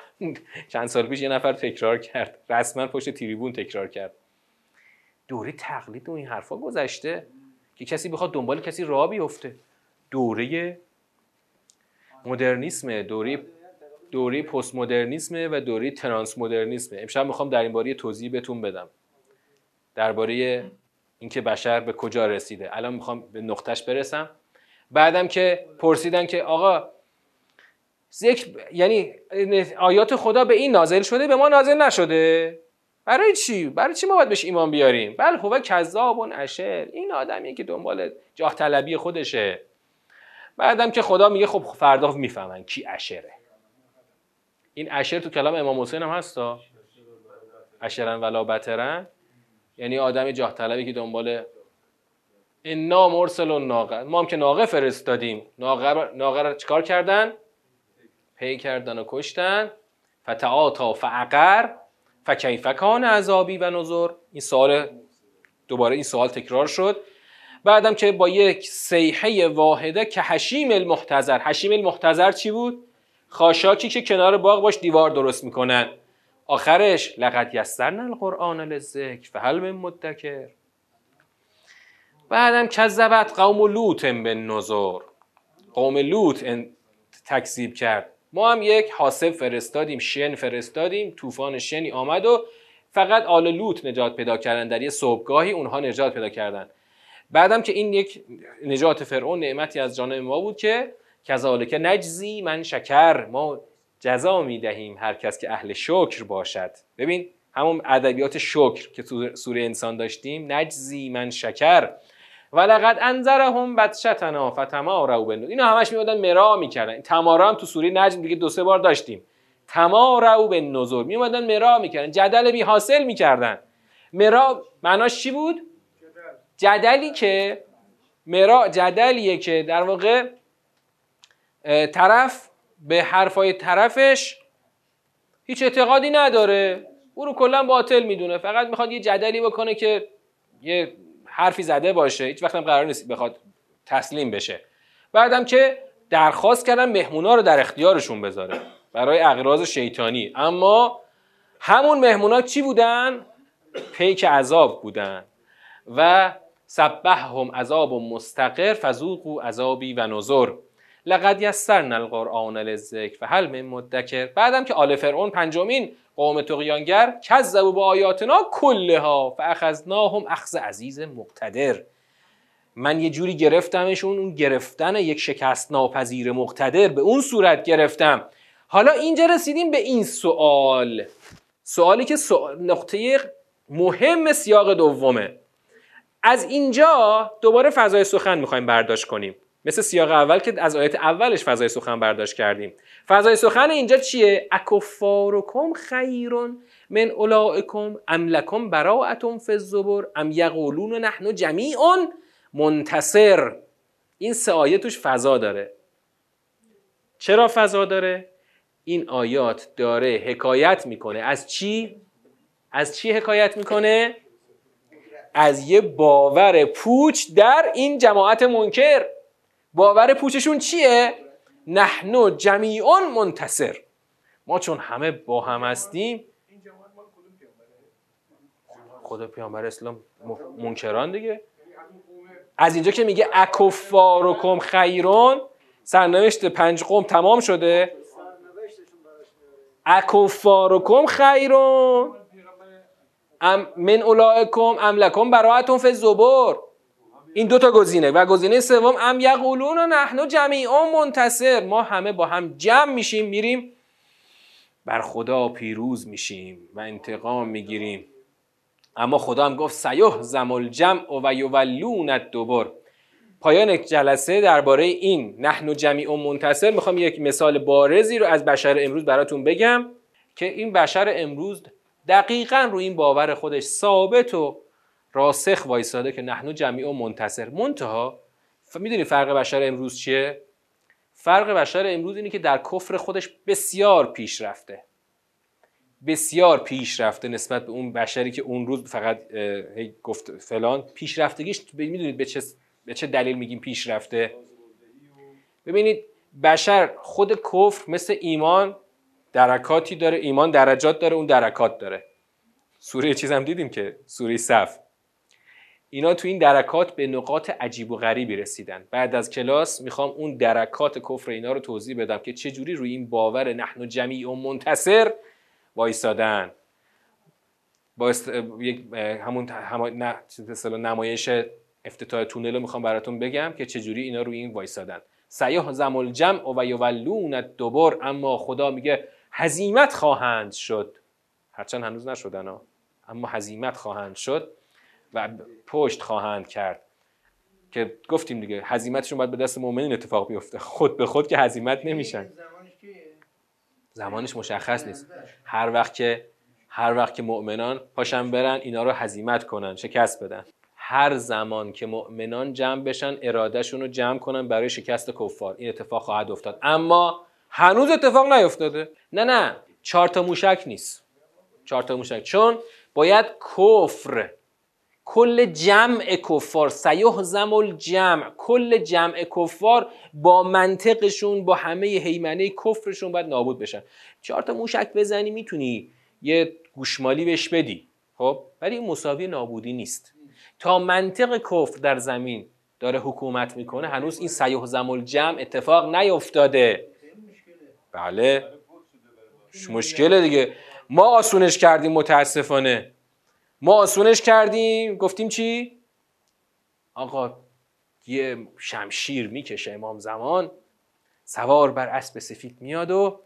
چند سال پیش یه نفر تکرار کرد. رسما پشت تریبون تکرار کرد. دوره تقلید و این حرفا گذشته که کسی بخواد دنبال کسی راه بیفته. دوره مدرنیسم دوره دوره پست مدرنیسم و دوره ترانس مدرنیسم امشب می‌خوام در این باره توضیح بهتون بدم. درباره اینکه بشر به کجا رسیده. الان می‌خوام به نقطش برسم. بعدم که پرسیدن که آقا ذکر یعنی آیات خدا به این نازل شده به ما نازل نشده؟ برای چی؟ برای چی ما باید بهش ایمان بیاریم؟ بله هو کذاب اشر این آدمی که دنبال جاه طلبی خودشه. بعدم که خدا میگه خب فردا می‌فهمن کی اشره. این اشر تو کلام امام حسین هم هستا؟ اشرن ولا بترن یعنی آدم جاه طلبی که دنبال انا مرسل و ناقه. ما هم که ناقه فرستادیم. ناقه, ناقه رو چکار کردن؟ پی کردن و کشتن. فتعاتا فعقر. فکیف کان عذابی و نظر این سوال دوباره این سوال تکرار شد. بعدم که با یک سیحه واحده که حشیم المحتضر. حشیم المحتضر چی بود؟ خاشاکی که کنار باغ باش دیوار درست می‌کنن. آخرش لقد یسرنا القرآن للذکر فهل من مدکر. بعدم کذبت قوم لوط به نظر قوم لوط تکذیب کرد. ما هم یک حاسب فرستادیم شن فرستادیم طوفان شنی آمد و فقط آل لوط نجات پیدا کردن. در یه صبحگاهی اونها نجات پیدا کردن. بعدم که این یک نجات فرعون نعمتی از جانب ما بود که کذالک نجزی من شکر. ما جزا می‌دهیم هر کس که اهل شکر باشد. ببین همون ادبیات شکر که سوره انسان داشتیم نجزی من شکر. ولقد انذرهم بطشتنا فتماروا بنو اینو همش میادن مرا می‌کردن. تمارا هم تو سوره نجم دیگه دو سه بار داشتیم. تماروا به نظر میومدن مرا می‌کردن. جدل بی حاصل می‌کردن. مرا معناش چی بود؟ جدلی که مرا جدلیه که در واقع طرف به حرفای طرفش هیچ اعتقادی نداره. او رو کلا باطل می‌دونه. فقط می‌خواد یه جدلی بکنه که یه حرفی زده باشه هیچ وقت هم قرار نیست بخواد تسلیم بشه. بعدم که درخواست کردن مهمونا رو در اختیارشون بذاره برای اغراض شیطانی. اما همون مهمونا چی بودن؟ پیک عذاب بودن. و سبحهم عذاب مستقر فذوقوا عذابی و نظر لقد یسرنا القرآن للذکر. و هل من مدکر. بعدم که آل فرعون پنجمین قوم تقیانگر کذبوا با آیاتنا کلها فاخذناهم اخذ عزیز مقتدر. من یه جوری گرفتمشون اون گرفتن یک شکست ناپذیر مقتدر به اون صورت گرفتم. حالا اینجا رسیدیم به این سوال. سوالی که نقطه مهم سیاق دومه. از اینجا دوباره فضای سخن می‌خوایم برداشت کنیم. مثل سیاق اول که از آیت اولش فضای سخن برداشت کردیم. فضای سخن اینجا چیه؟ اکفارکم خیرون من اولائکم ام لکم براءتون فی ام یقولون نحن جمیعون. منتصر. این سه آیه توش فضا داره. چرا فضا داره؟ این آیات داره حکایت می‌کنه. از چی؟ از چی حکایت می‌کنه؟ از یه باور پوچ در این جماعت منکر. باور پوچشون چیه؟ نحنو جمیعون منتصر. ما چون همه با هم هستیم خدا پیامبر اسلام منکران دیگه. از اینجا که میگه اکفارکم خیرون سرنوشت پنج قوم تمام شده. اکفارکم خیرون. ام من اولائکم ام لکم براعتون فی زبور این دو تا گزینه و گزینه سوم ام یقولون و نحن جمیعا منتصر. ما همه با هم جمع میشیم میریم بر خدا پیروز میشیم و انتقام می‌گیریم. اما خدا هم گفت سیح زمل جمع و یولون الدبر. پایان جلسه درباره این نحن جمیع منتصر می‌خوام یک مثال بارزی رو از بشر امروز براتون بگم که این بشر امروز دقیقا رو این باور خودش ثابت و راسخ وایساده که نحنو جمیع و منتصر. منتها می‌دونی فرق بشر امروز چیه؟ فرق بشر امروز اینه که در کفر خودش بسیار پیش رفته. بسیار پیش رفته نسبت به اون بشری که اون روز فقط گفت فلان. پیشرفتگیش می‌دونید به چه, به چه دلیل میگیم پیشرفته ببینید بشر خود کفر مثل ایمان درکاتی داره ایمان درجات داره اون درکات داره. سوره چیز هم دیدیم که؟ سوره صف. اینا تو این درکات به نقاط عجیب و غریبی رسیدن. بعد از کلاس می‌خوام اون درکات کفر اینا رو توضیح بدم که چه جوری روی این باور نحن جمیع و منتصر وایسادن با یک همون همون نمایش افتتاح تونل رو می‌خوام براتون بگم که چجوری اینا روی این وایسادن سیاه زمال جمع و یولون دوبار اما خدا میگه هزیمت خواهند شد. هرچند هنوز نشدن ها اما هزیمت خواهند شد. و پشت خواهند کرد. که گفتیم دیگه هزیمتشون باید به دست مؤمنین اتفاق بیفته. خود به خود که هزیمت نمیشن. زمانش مشخص نیست. هر وقت که هر وقت که مؤمنان پاشن برن اینا رو هزیمت کنن شکست بدن. هر زمان که مؤمنان جمع بشن ارادهشون رو جمع کنن برای شکست کفار. این اتفاق خواهد افتاد. اما هنوز اتفاق نیفتاده. نه نه. چهار تا موشک نیست. چهار تا موشک. چون باید کفر کل جمع کفار سیهزم الجمع کل جمع کفار با منطقشون با همه حیمنه کفرشون باید نابود بشن. چهار تا موشک بزنی می‌تونی یه گوشمالی بهش بدی خب؟ ولی این مساوی نابودی نیست. تا منطق کفر در زمین داره حکومت می‌کنه هنوز این سیهزم الجمع اتفاق نیفتاده بله. مشکله دیگه. ما آسونش کردیم متاسفانه. ما آسونش کردیم. گفتیم چی؟ آقا یه شمشیر می‌کشه امام زمان سوار بر اسب سفید میاد و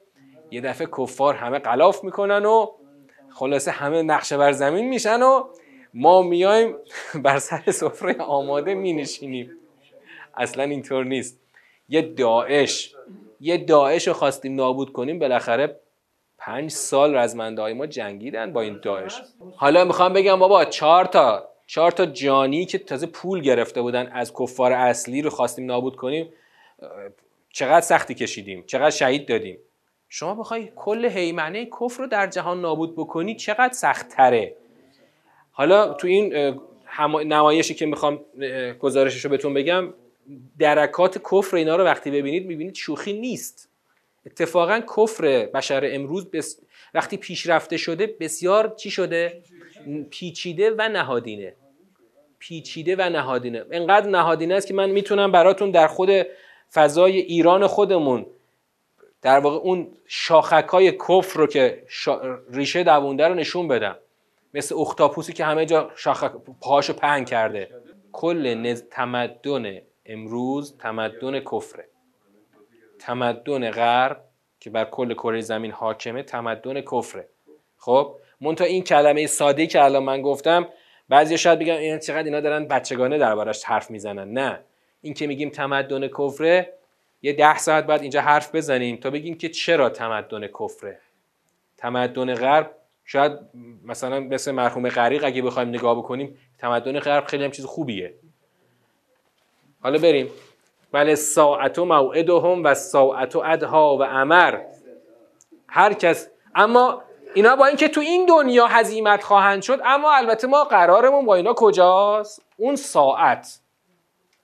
یه دفعه کفار همه قلاف می‌کنن و خلاصه همه نقشه بر زمین میشن و ما میایم بر سر سفره آماده مینشینیم. اصلا اینطور نیست. یه داعش یه داعش رو خواستیم نابود کنیم بالاخره پنج سال رزمنده های ما جنگیدن با این داعش. حالا می‌خوام بگم بابا چهار تا چهار تا جانی که تازه پول گرفته بودن از کفار اصلی رو خواستیم نابود کنیم چقدر سختی کشیدیم چقدر شهید دادیم. شما بخوای کل حیمنه کفر رو در جهان نابود بکنی چقدر سخت تره حالا تو این نمایشی که می‌خوام گزارشش رو بهتون بگم درکات کفر اینا رو وقتی ببینید می‌بینید شوخی نیست. اتفاقا کفر بشر امروز بس... وقتی پیشرفته شده بسیار چی شده؟ پیچیده و نهادینه. پیچیده و نهادینه. انقدر نهادینه است که من می‌تونم براتون در خود فضای ایران خودمون در واقع اون شاخک های کفر رو که ریشه دوونده رو نشون بدم. مثل اختاپوسی که همه جا شاخک پاهاشو پهن کرده. کل تمدن امروز تمدن کفره. تمدن غرب که بر کل کره زمین حاکمه تمدن کفره. خب مونتا این کلمه ساده که الان من گفتم بعضی شاید بگن این چقدر اینا دارن بچگانه دربارش حرف می‌زنن. نه. این که میگیم تمدن کفره یه ده ساعت بعد اینجا حرف بزنیم تا بگیم که چرا تمدن کفره. تمدن غرب شاید مثلا مثل مرحوم غریق اگه بخوایم نگاه بکنیم تمدن غرب خیلی هم چیز خوبیه. حالا بریم. بله ساعت و موعدهم و ساعت و ادها و امر هر کس. اما اینا با اینکه تو این دنیا هزیمت خواهند شد اما البته ما قرارمون با اینا کجاست؟ اون ساعت.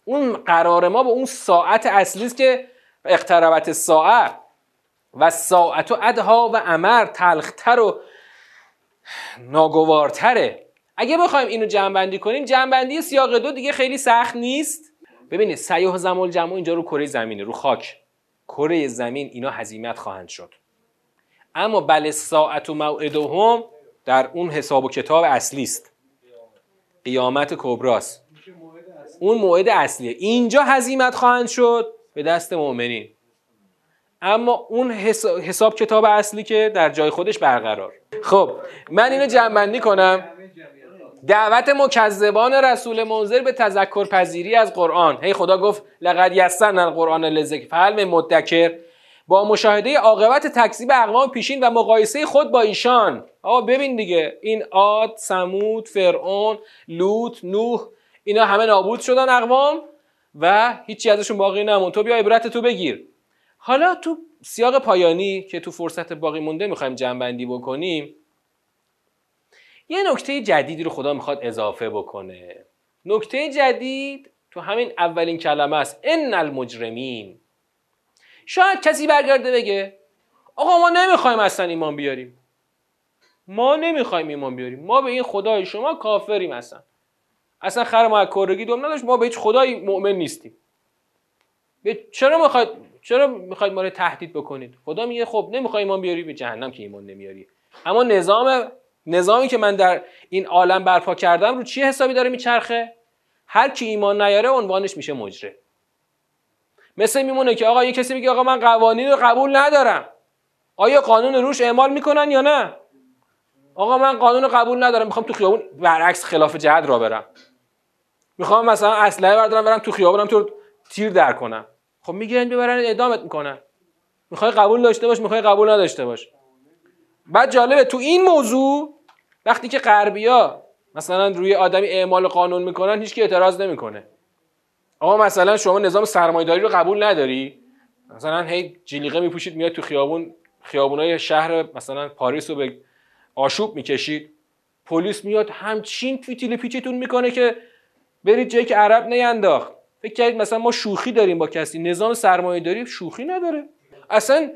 اون قرار ما با اون ساعت اصلی است که اقتربت ساعت و ساعت و ادها و امر تلختر و ناگوارتره. اگه بخوایم اینو جمع کنیم جمع سیاق دو دیگه خیلی سخت نیست. ببینید سیاه زمال جمع اینجا رو کره زمینه رو خاک. کره زمین اینا هزیمت خواهند شد. اما بل ساعت و موعدهم در اون حساب و کتاب اصلی است. قیامت کبراست. اون موعد اصلیه. اینجا هزیمت خواهند شد به دست مؤمنین. اما اون حساب کتاب اصلی که در جای خودش برقرار. خب من اینو جمع کنم. دعوت مکذبان رسول منذر به تذکر پذیری از قرآن. هی خدا گفت لقد یسرنا القرآن لذکر فهل مدکر. با مشاهده عاقبت تکذیب اقوام پیشین و مقایسه خود با ایشان. آقا ببین دیگه این عاد سمود فرعون لوط نوح اینا همه نابود شدن اقوام و هیچی ازشون باقی نمون. تو بیا عبرت تو بگیر. حالا تو سیاق پایانی که تو فرصت باقی مونده می‌خوایم جنبندی بکنیم یه نکته جدیدی رو خدا می‌خواد اضافه بکنه. نکته جدید تو همین اولین کلمه است. ان المجرمین. شاید کسی برگرده بگه آقا ما نمی‌خوایم اصلا ایمان بیاریم. ما نمی‌خوایم ایمان بیاریم. ما به این خدای شما کافریم اصلا. اصلا خر ما کورگی دوم نداشت ما به هیچ خدای مؤمن نیستیم. چرا می‌خواید چرا می‌خواید ما رو تهدید بکنید؟ خدا میگه خب نمی‌خوای ایمان بیاری به جهنم که ایمان نمیاری. اما نظام نظامی که من در این عالم برپا کردم رو چی حسابی داره میچرخه؟ هر کی ایمان نیاره عنوانش میشه مجره. مثل میمونه که آقا یه کسی میگه آقا من قوانین رو قبول ندارم. آیا قانون روش اعمال می‌کنن یا نه؟ آقا من قانون رو قبول ندارم می‌خوام تو خیابون برعکس خلاف جهت را برم. می‌خوام مثلا اسلحه بردارم برم تو خیابونم تو تیر در کنم. خب می‌گیرن ببرن اعدامت می‌کنن. می‌خوای قبول داشته باش می‌خوای قبول نداشته باش. بعد جالبه تو این موضوع وقتی که غربیا مثلا روی آدمی اعمال قانون می‌کنن هیچ کی اعتراض نمی‌کنه. آقا مثلا شما نظام سرمایه‌داری رو قبول نداری؟ مثلا هی جلیقه میپوشید میاد تو خیابون خیابونای شهر مثلا پاریس رو به آشوب می‌کشید. پلیس میاد همچین فیتیل پیچتون می‌کنه که برید جایی که عرب نینداخت. فکر کردید مثلا ما شوخی داریم با کسی. نظام سرمایه داری شوخی نداره. اصلا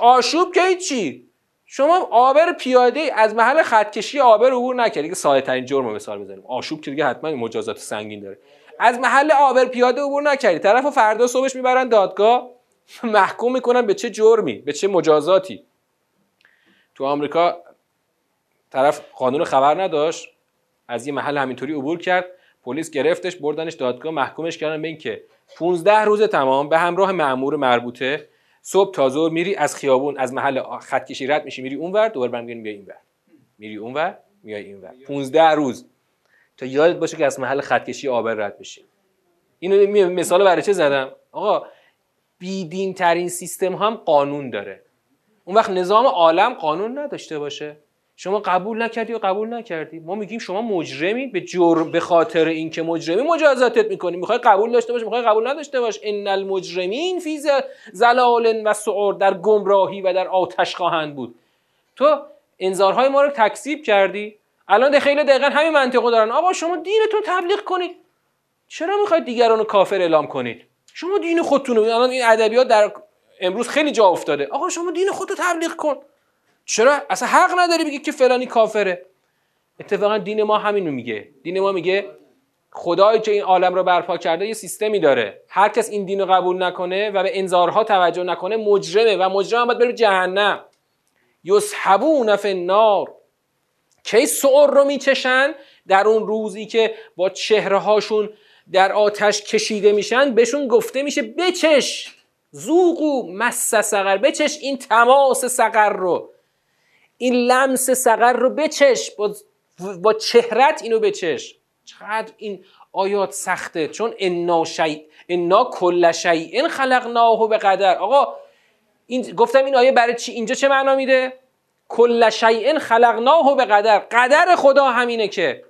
آشوب که چی شما آبر پیاده از محل خطکشی آبر عبور نکردی که ساده ترین جرم مثال بزنیم آشوب که دیگه حتما مجازات سنگین داره. از محل آبر پیاده عبور نکردی. طرف فردا صبحش می‌برن دادگاه. محکوم می‌کنن به چه جرمی؟ به چه مجازاتی؟ تو آمریکا طرف قانون خبر نداشت. از یه محل همینطوری عبور کرد. پلیس گرفتش بردنش دادگاه محکومش کردن به اینکه 15 روز تمام به همراه مأمور مربوطه صبح تا ظهر میری از خیابون از محل خط کشی رد میشی میری اونور دوباره برمیگردی میای اینور میری اونور میای اینور 15 روز. تا یادت باشه که از محل خط کشی آبر رد بشی. اینو مثال برای چه زدم؟ آقا بیدین ترین سیستم هم قانون داره. اون وقت نظام عالم قانون نداشته باشه. شما قبول نکردی و قبول نکردی؟ ما میگیم شما مجرمی. به جرم به خاطر اینکه مجرمی مجازاتت می‌کنیم می‌خوای قبول داشته باش می‌خوای قبول نداشته باش. ان المجرمین فی زلال و سعور در گمراهی و در آتش خواهند بود. تو انذارهای ما رو تکذیب کردی. الان خیلی دقیقا همین منطقه دارن. آقا شما دینتون تبلیغ کنید. چرا می‌خواید دیگران رو کافر اعلام کنید؟ شما دین خودتون الان این ادبیات در امروز خیلی جا افتاده. آقا شما دین خودتو تبلیغ کن. چرا؟ اصلا حق نداری بگی که فلانی کافره. اتفاقا دین ما همینو میگه. دین ما میگه خدایی که این عالم رو برپا کرده یه سیستمی داره. هر کس این دین رو قبول نکنه و به انذارها توجه نکنه مجرمه و مجرم باید بره جهنم. یسحبون فی النار. کی سعر رو میچشن؟ در اون روزی که با چهره هاشون در آتش کشیده میشن بهشون گفته میشه بچش. زوقو مس سقر. بچش این تماس سقر رو. این لمس سقر رو بچش با, با چهرت اینو بچش. چقدر این آیات سخته. چون انا شیء انا کل شیء خلقناه به قدر آقا این گفتم این آیه برای چی؟ اینجا چه معنا میده؟ کل شیء خلقناه به قدر قدر خدا همینه که.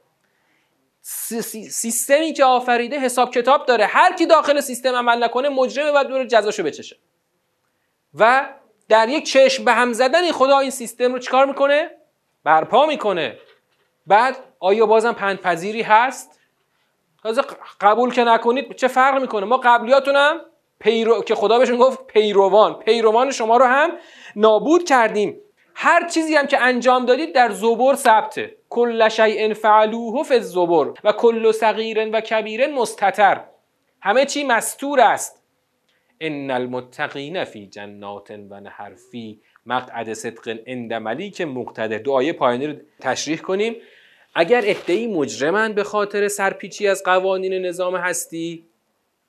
سیستمی که آفریده حساب کتاب داره. هر کی داخل سیستم عمل نکنه مجرمه و دور جزاشو بچشه. و در یک چشم به هم زدن خدا این سیستم رو چیکار می‌کنه؟ برپا می‌کنه. بعد آیا بازم پذیری هست؟ تازه قبول که نکنید چه فرق می‌کنه؟ ما قبلیاتون هم پیرو... که خدا بهشون گفت پیروان. پیروان شما رو هم نابود کردیم. هر چیزی هم که انجام دادید در زبر ثبته. کل شیء فعلوه فی الزبر و کل صغیر و کبیر مستتر. همه چی مستور است. ان المتقین فی جنات و نهر فی مقعد صدق عند ملیک مقتدر دعای پایانی رو تشریح کنیم. اگر ادعی مجرمن به خاطر سرپیچی از قوانین نظام هستی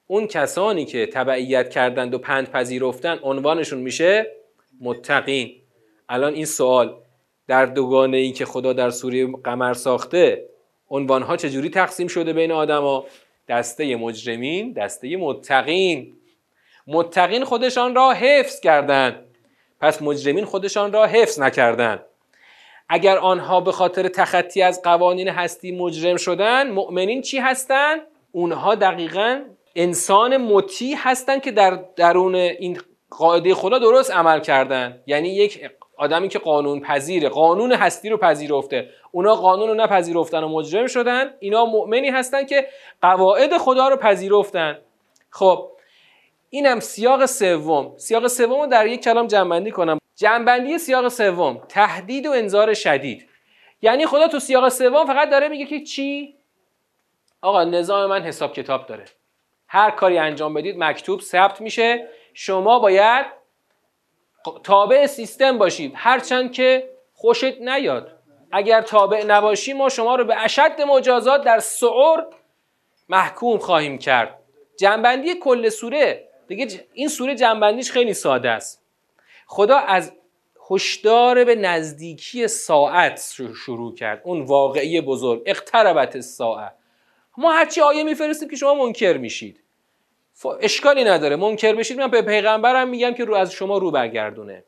اون کسانی که تبعیت کردند و پند پذیرفتن عنوانشون میشه متقین. الان این سوال در دوگانه ای که خدا در سوره قمر ساخته عنوانها چجوری تقسیم شده بین آدما؟ دسته مجرمین دسته متقین. متقین خودشان را حفظ کردند پس مجرمین خودشان را حفظ نکردند اگر آنها به خاطر تخطی از قوانین هستی مجرم شدن مؤمنین چی هستند اونها دقیقا انسان مطیع هستند که در درون این قاعده خدا درست عمل کردن. یعنی یک آدمی که قانون پذیره قانون هستی رو پذیرفته. اونا قانون رو نپذیرفتن و مجرم شدن. اینا مؤمنی هستن که قواعد خدا رو پذیرفتن. خب اینم سیاق سوم. سیاق سوم رو در یک کلام جنبندی کنم. جنبندی سیاق سوم تهدید و انذار شدید. یعنی خدا تو سیاق سوم فقط داره میگه که چی؟ آقا نظام من حساب کتاب داره. هر کاری انجام بدید مکتوب ثبت میشه. شما باید تابع سیستم باشید. هرچند که خوشت نیاد. اگر تابع نباشی ما شما رو به اشد مجازات در سعور محکوم خواهیم کرد. جنبندی کل سوره دیگه این سوره جنبندیش خیلی ساده است. خدا از هشدار به نزدیکی ساعت شروع کرد. اون واقعی بزرگ. اقتربت ساعت ما هرچی آیه میفرستیم که شما منکر میشید. اشکالی نداره. منکر بشید. من به پیغمبرم میگم که رو از شما رو برگردونه.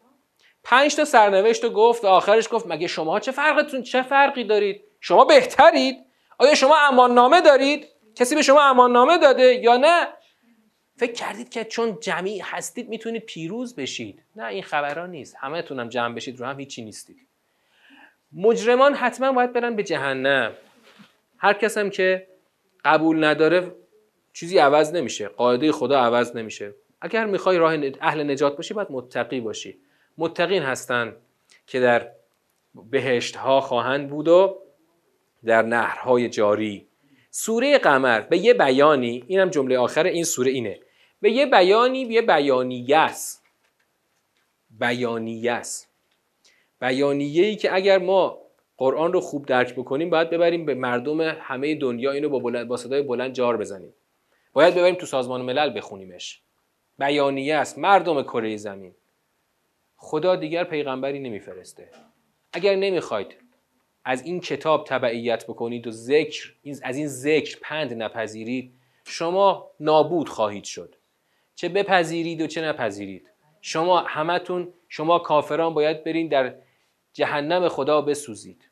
پنج تا سرنوشت رو گفت و آخرش گفت مگه شما چه فرقتون چه فرقی دارید؟ شما بهترید؟ آیا شما امان نامه دارید؟ کسی به شما امان نامه داده یا نه؟ فکر کردید که چون جمعی هستید می‌تونید پیروز بشید. نه این خبران نیست. همه تونم جمع بشید رو هم هیچی نیستید. مجرمان حتما باید برن به جهنم. هر کس هم که قبول نداره چیزی عوض نمیشه. قاعده خدا عوض نمیشه. اگر می‌خوای راه اهل نجات باشی باید متقی باشی. متقین هستند که در بهشت ها خواهند بود و در نهرهای جاری. سوره قمر به یه بیانی اینم جمله آخر این سوره اینه. به یه بیانی یه بیانیه است بیانیه است بیانیه ای که اگر ما قرآن رو خوب درک بکنیم باید ببریم به مردم همه دنیا اینو با, بلند، با صدای بلند جار بزنیم. باید ببریم تو سازمان ملل بخونیمش. بیانیه است مردم کره زمین. خدا دیگر پیغمبری نمیفرسته. اگر نمی‌خواید از این کتاب تبعیت بکنید و ذکر از این ذکر پند نپذیرید شما نابود خواهید شد. چه بپذیرید و چه نپذیرید. شما همتون شما کافران باید برین در جهنم خدا بسوزید.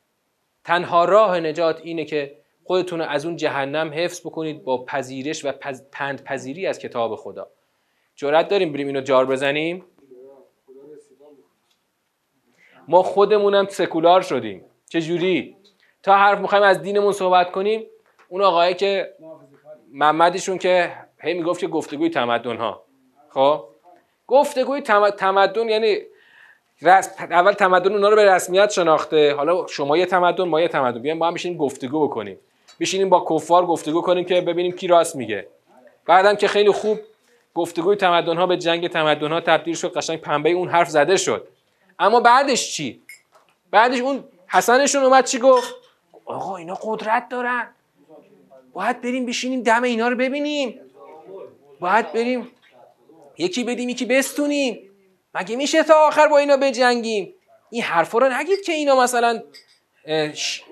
تنها راه نجات اینه که خودتون از اون جهنم حفظ بکنید با پذیرش و پند پذیری از کتاب خدا. جرأت داریم بریم اینو جار بزنیم؟ ما خودمونم سکولار شدیم. چه جوری؟ تا حرف می‌خوایم از دینمون صحبت کنیم اون آقایی که محمدیشون که هی می‌گفت که گفتگوی تمدن ها. خب؟ گفتگوی تمدن یعنی اول تمدن اونا رو به رسمیت شناخته. حالا شما یه تمدن ما یه تمدن. بیایم با هم بشینیم گفتگو بکنیم. بشینیم با کفار گفتگو کنیم که ببینیم کی راست میگه. بعدم که خیلی خوب گفتگوی تمدن ها به جنگ تمدن ها تبدیل شد قشنگ پنبه اون حرف زده شد. اما بعدش چی؟ بعدش اون حسنشون اومد چی گفت؟ آقا اینا قدرت دارن. باید بریم بشینیم دم اینا رو ببینیم. باید بریم یکی بدیم یکی بستونیم. مگه میشه تا آخر با اینا بجنگیم؟ این حرفا رو نگید که اینا مثلا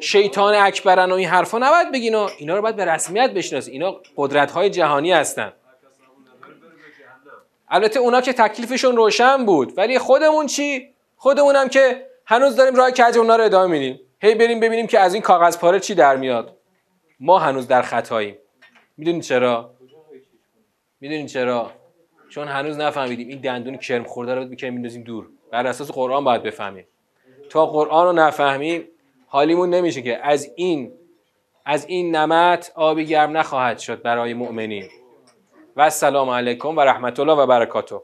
شیطان اکبرن و این حرفا نباید بگین و اینا رو باید به رسمیت بشناسید. اینا قدرت های جهانی هستن. البته اونا که تکلیفشون روشن بود. ولی خودمون چی؟ خودمونم که هنوز داریم راه کج اونا رو ادامه میدیم. هی بریم ببینیم که از این کاغذ پاره چی در میاد. ما هنوز در خطاییم. می‌دونید چرا؟ می‌دونید چرا؟ چون هنوز نفهمیدیم. این دندون کرم خورده رو می‌کنیم میندازیم دور. بر اساس قرآن باید بفهمیم. تا قرآن رو نفهمیم حالیمون نمیشه که از این از این نمت آبی گرم نخواهد شد برای مؤمنین. و السلام علیکم و رحمت الله و برکاته.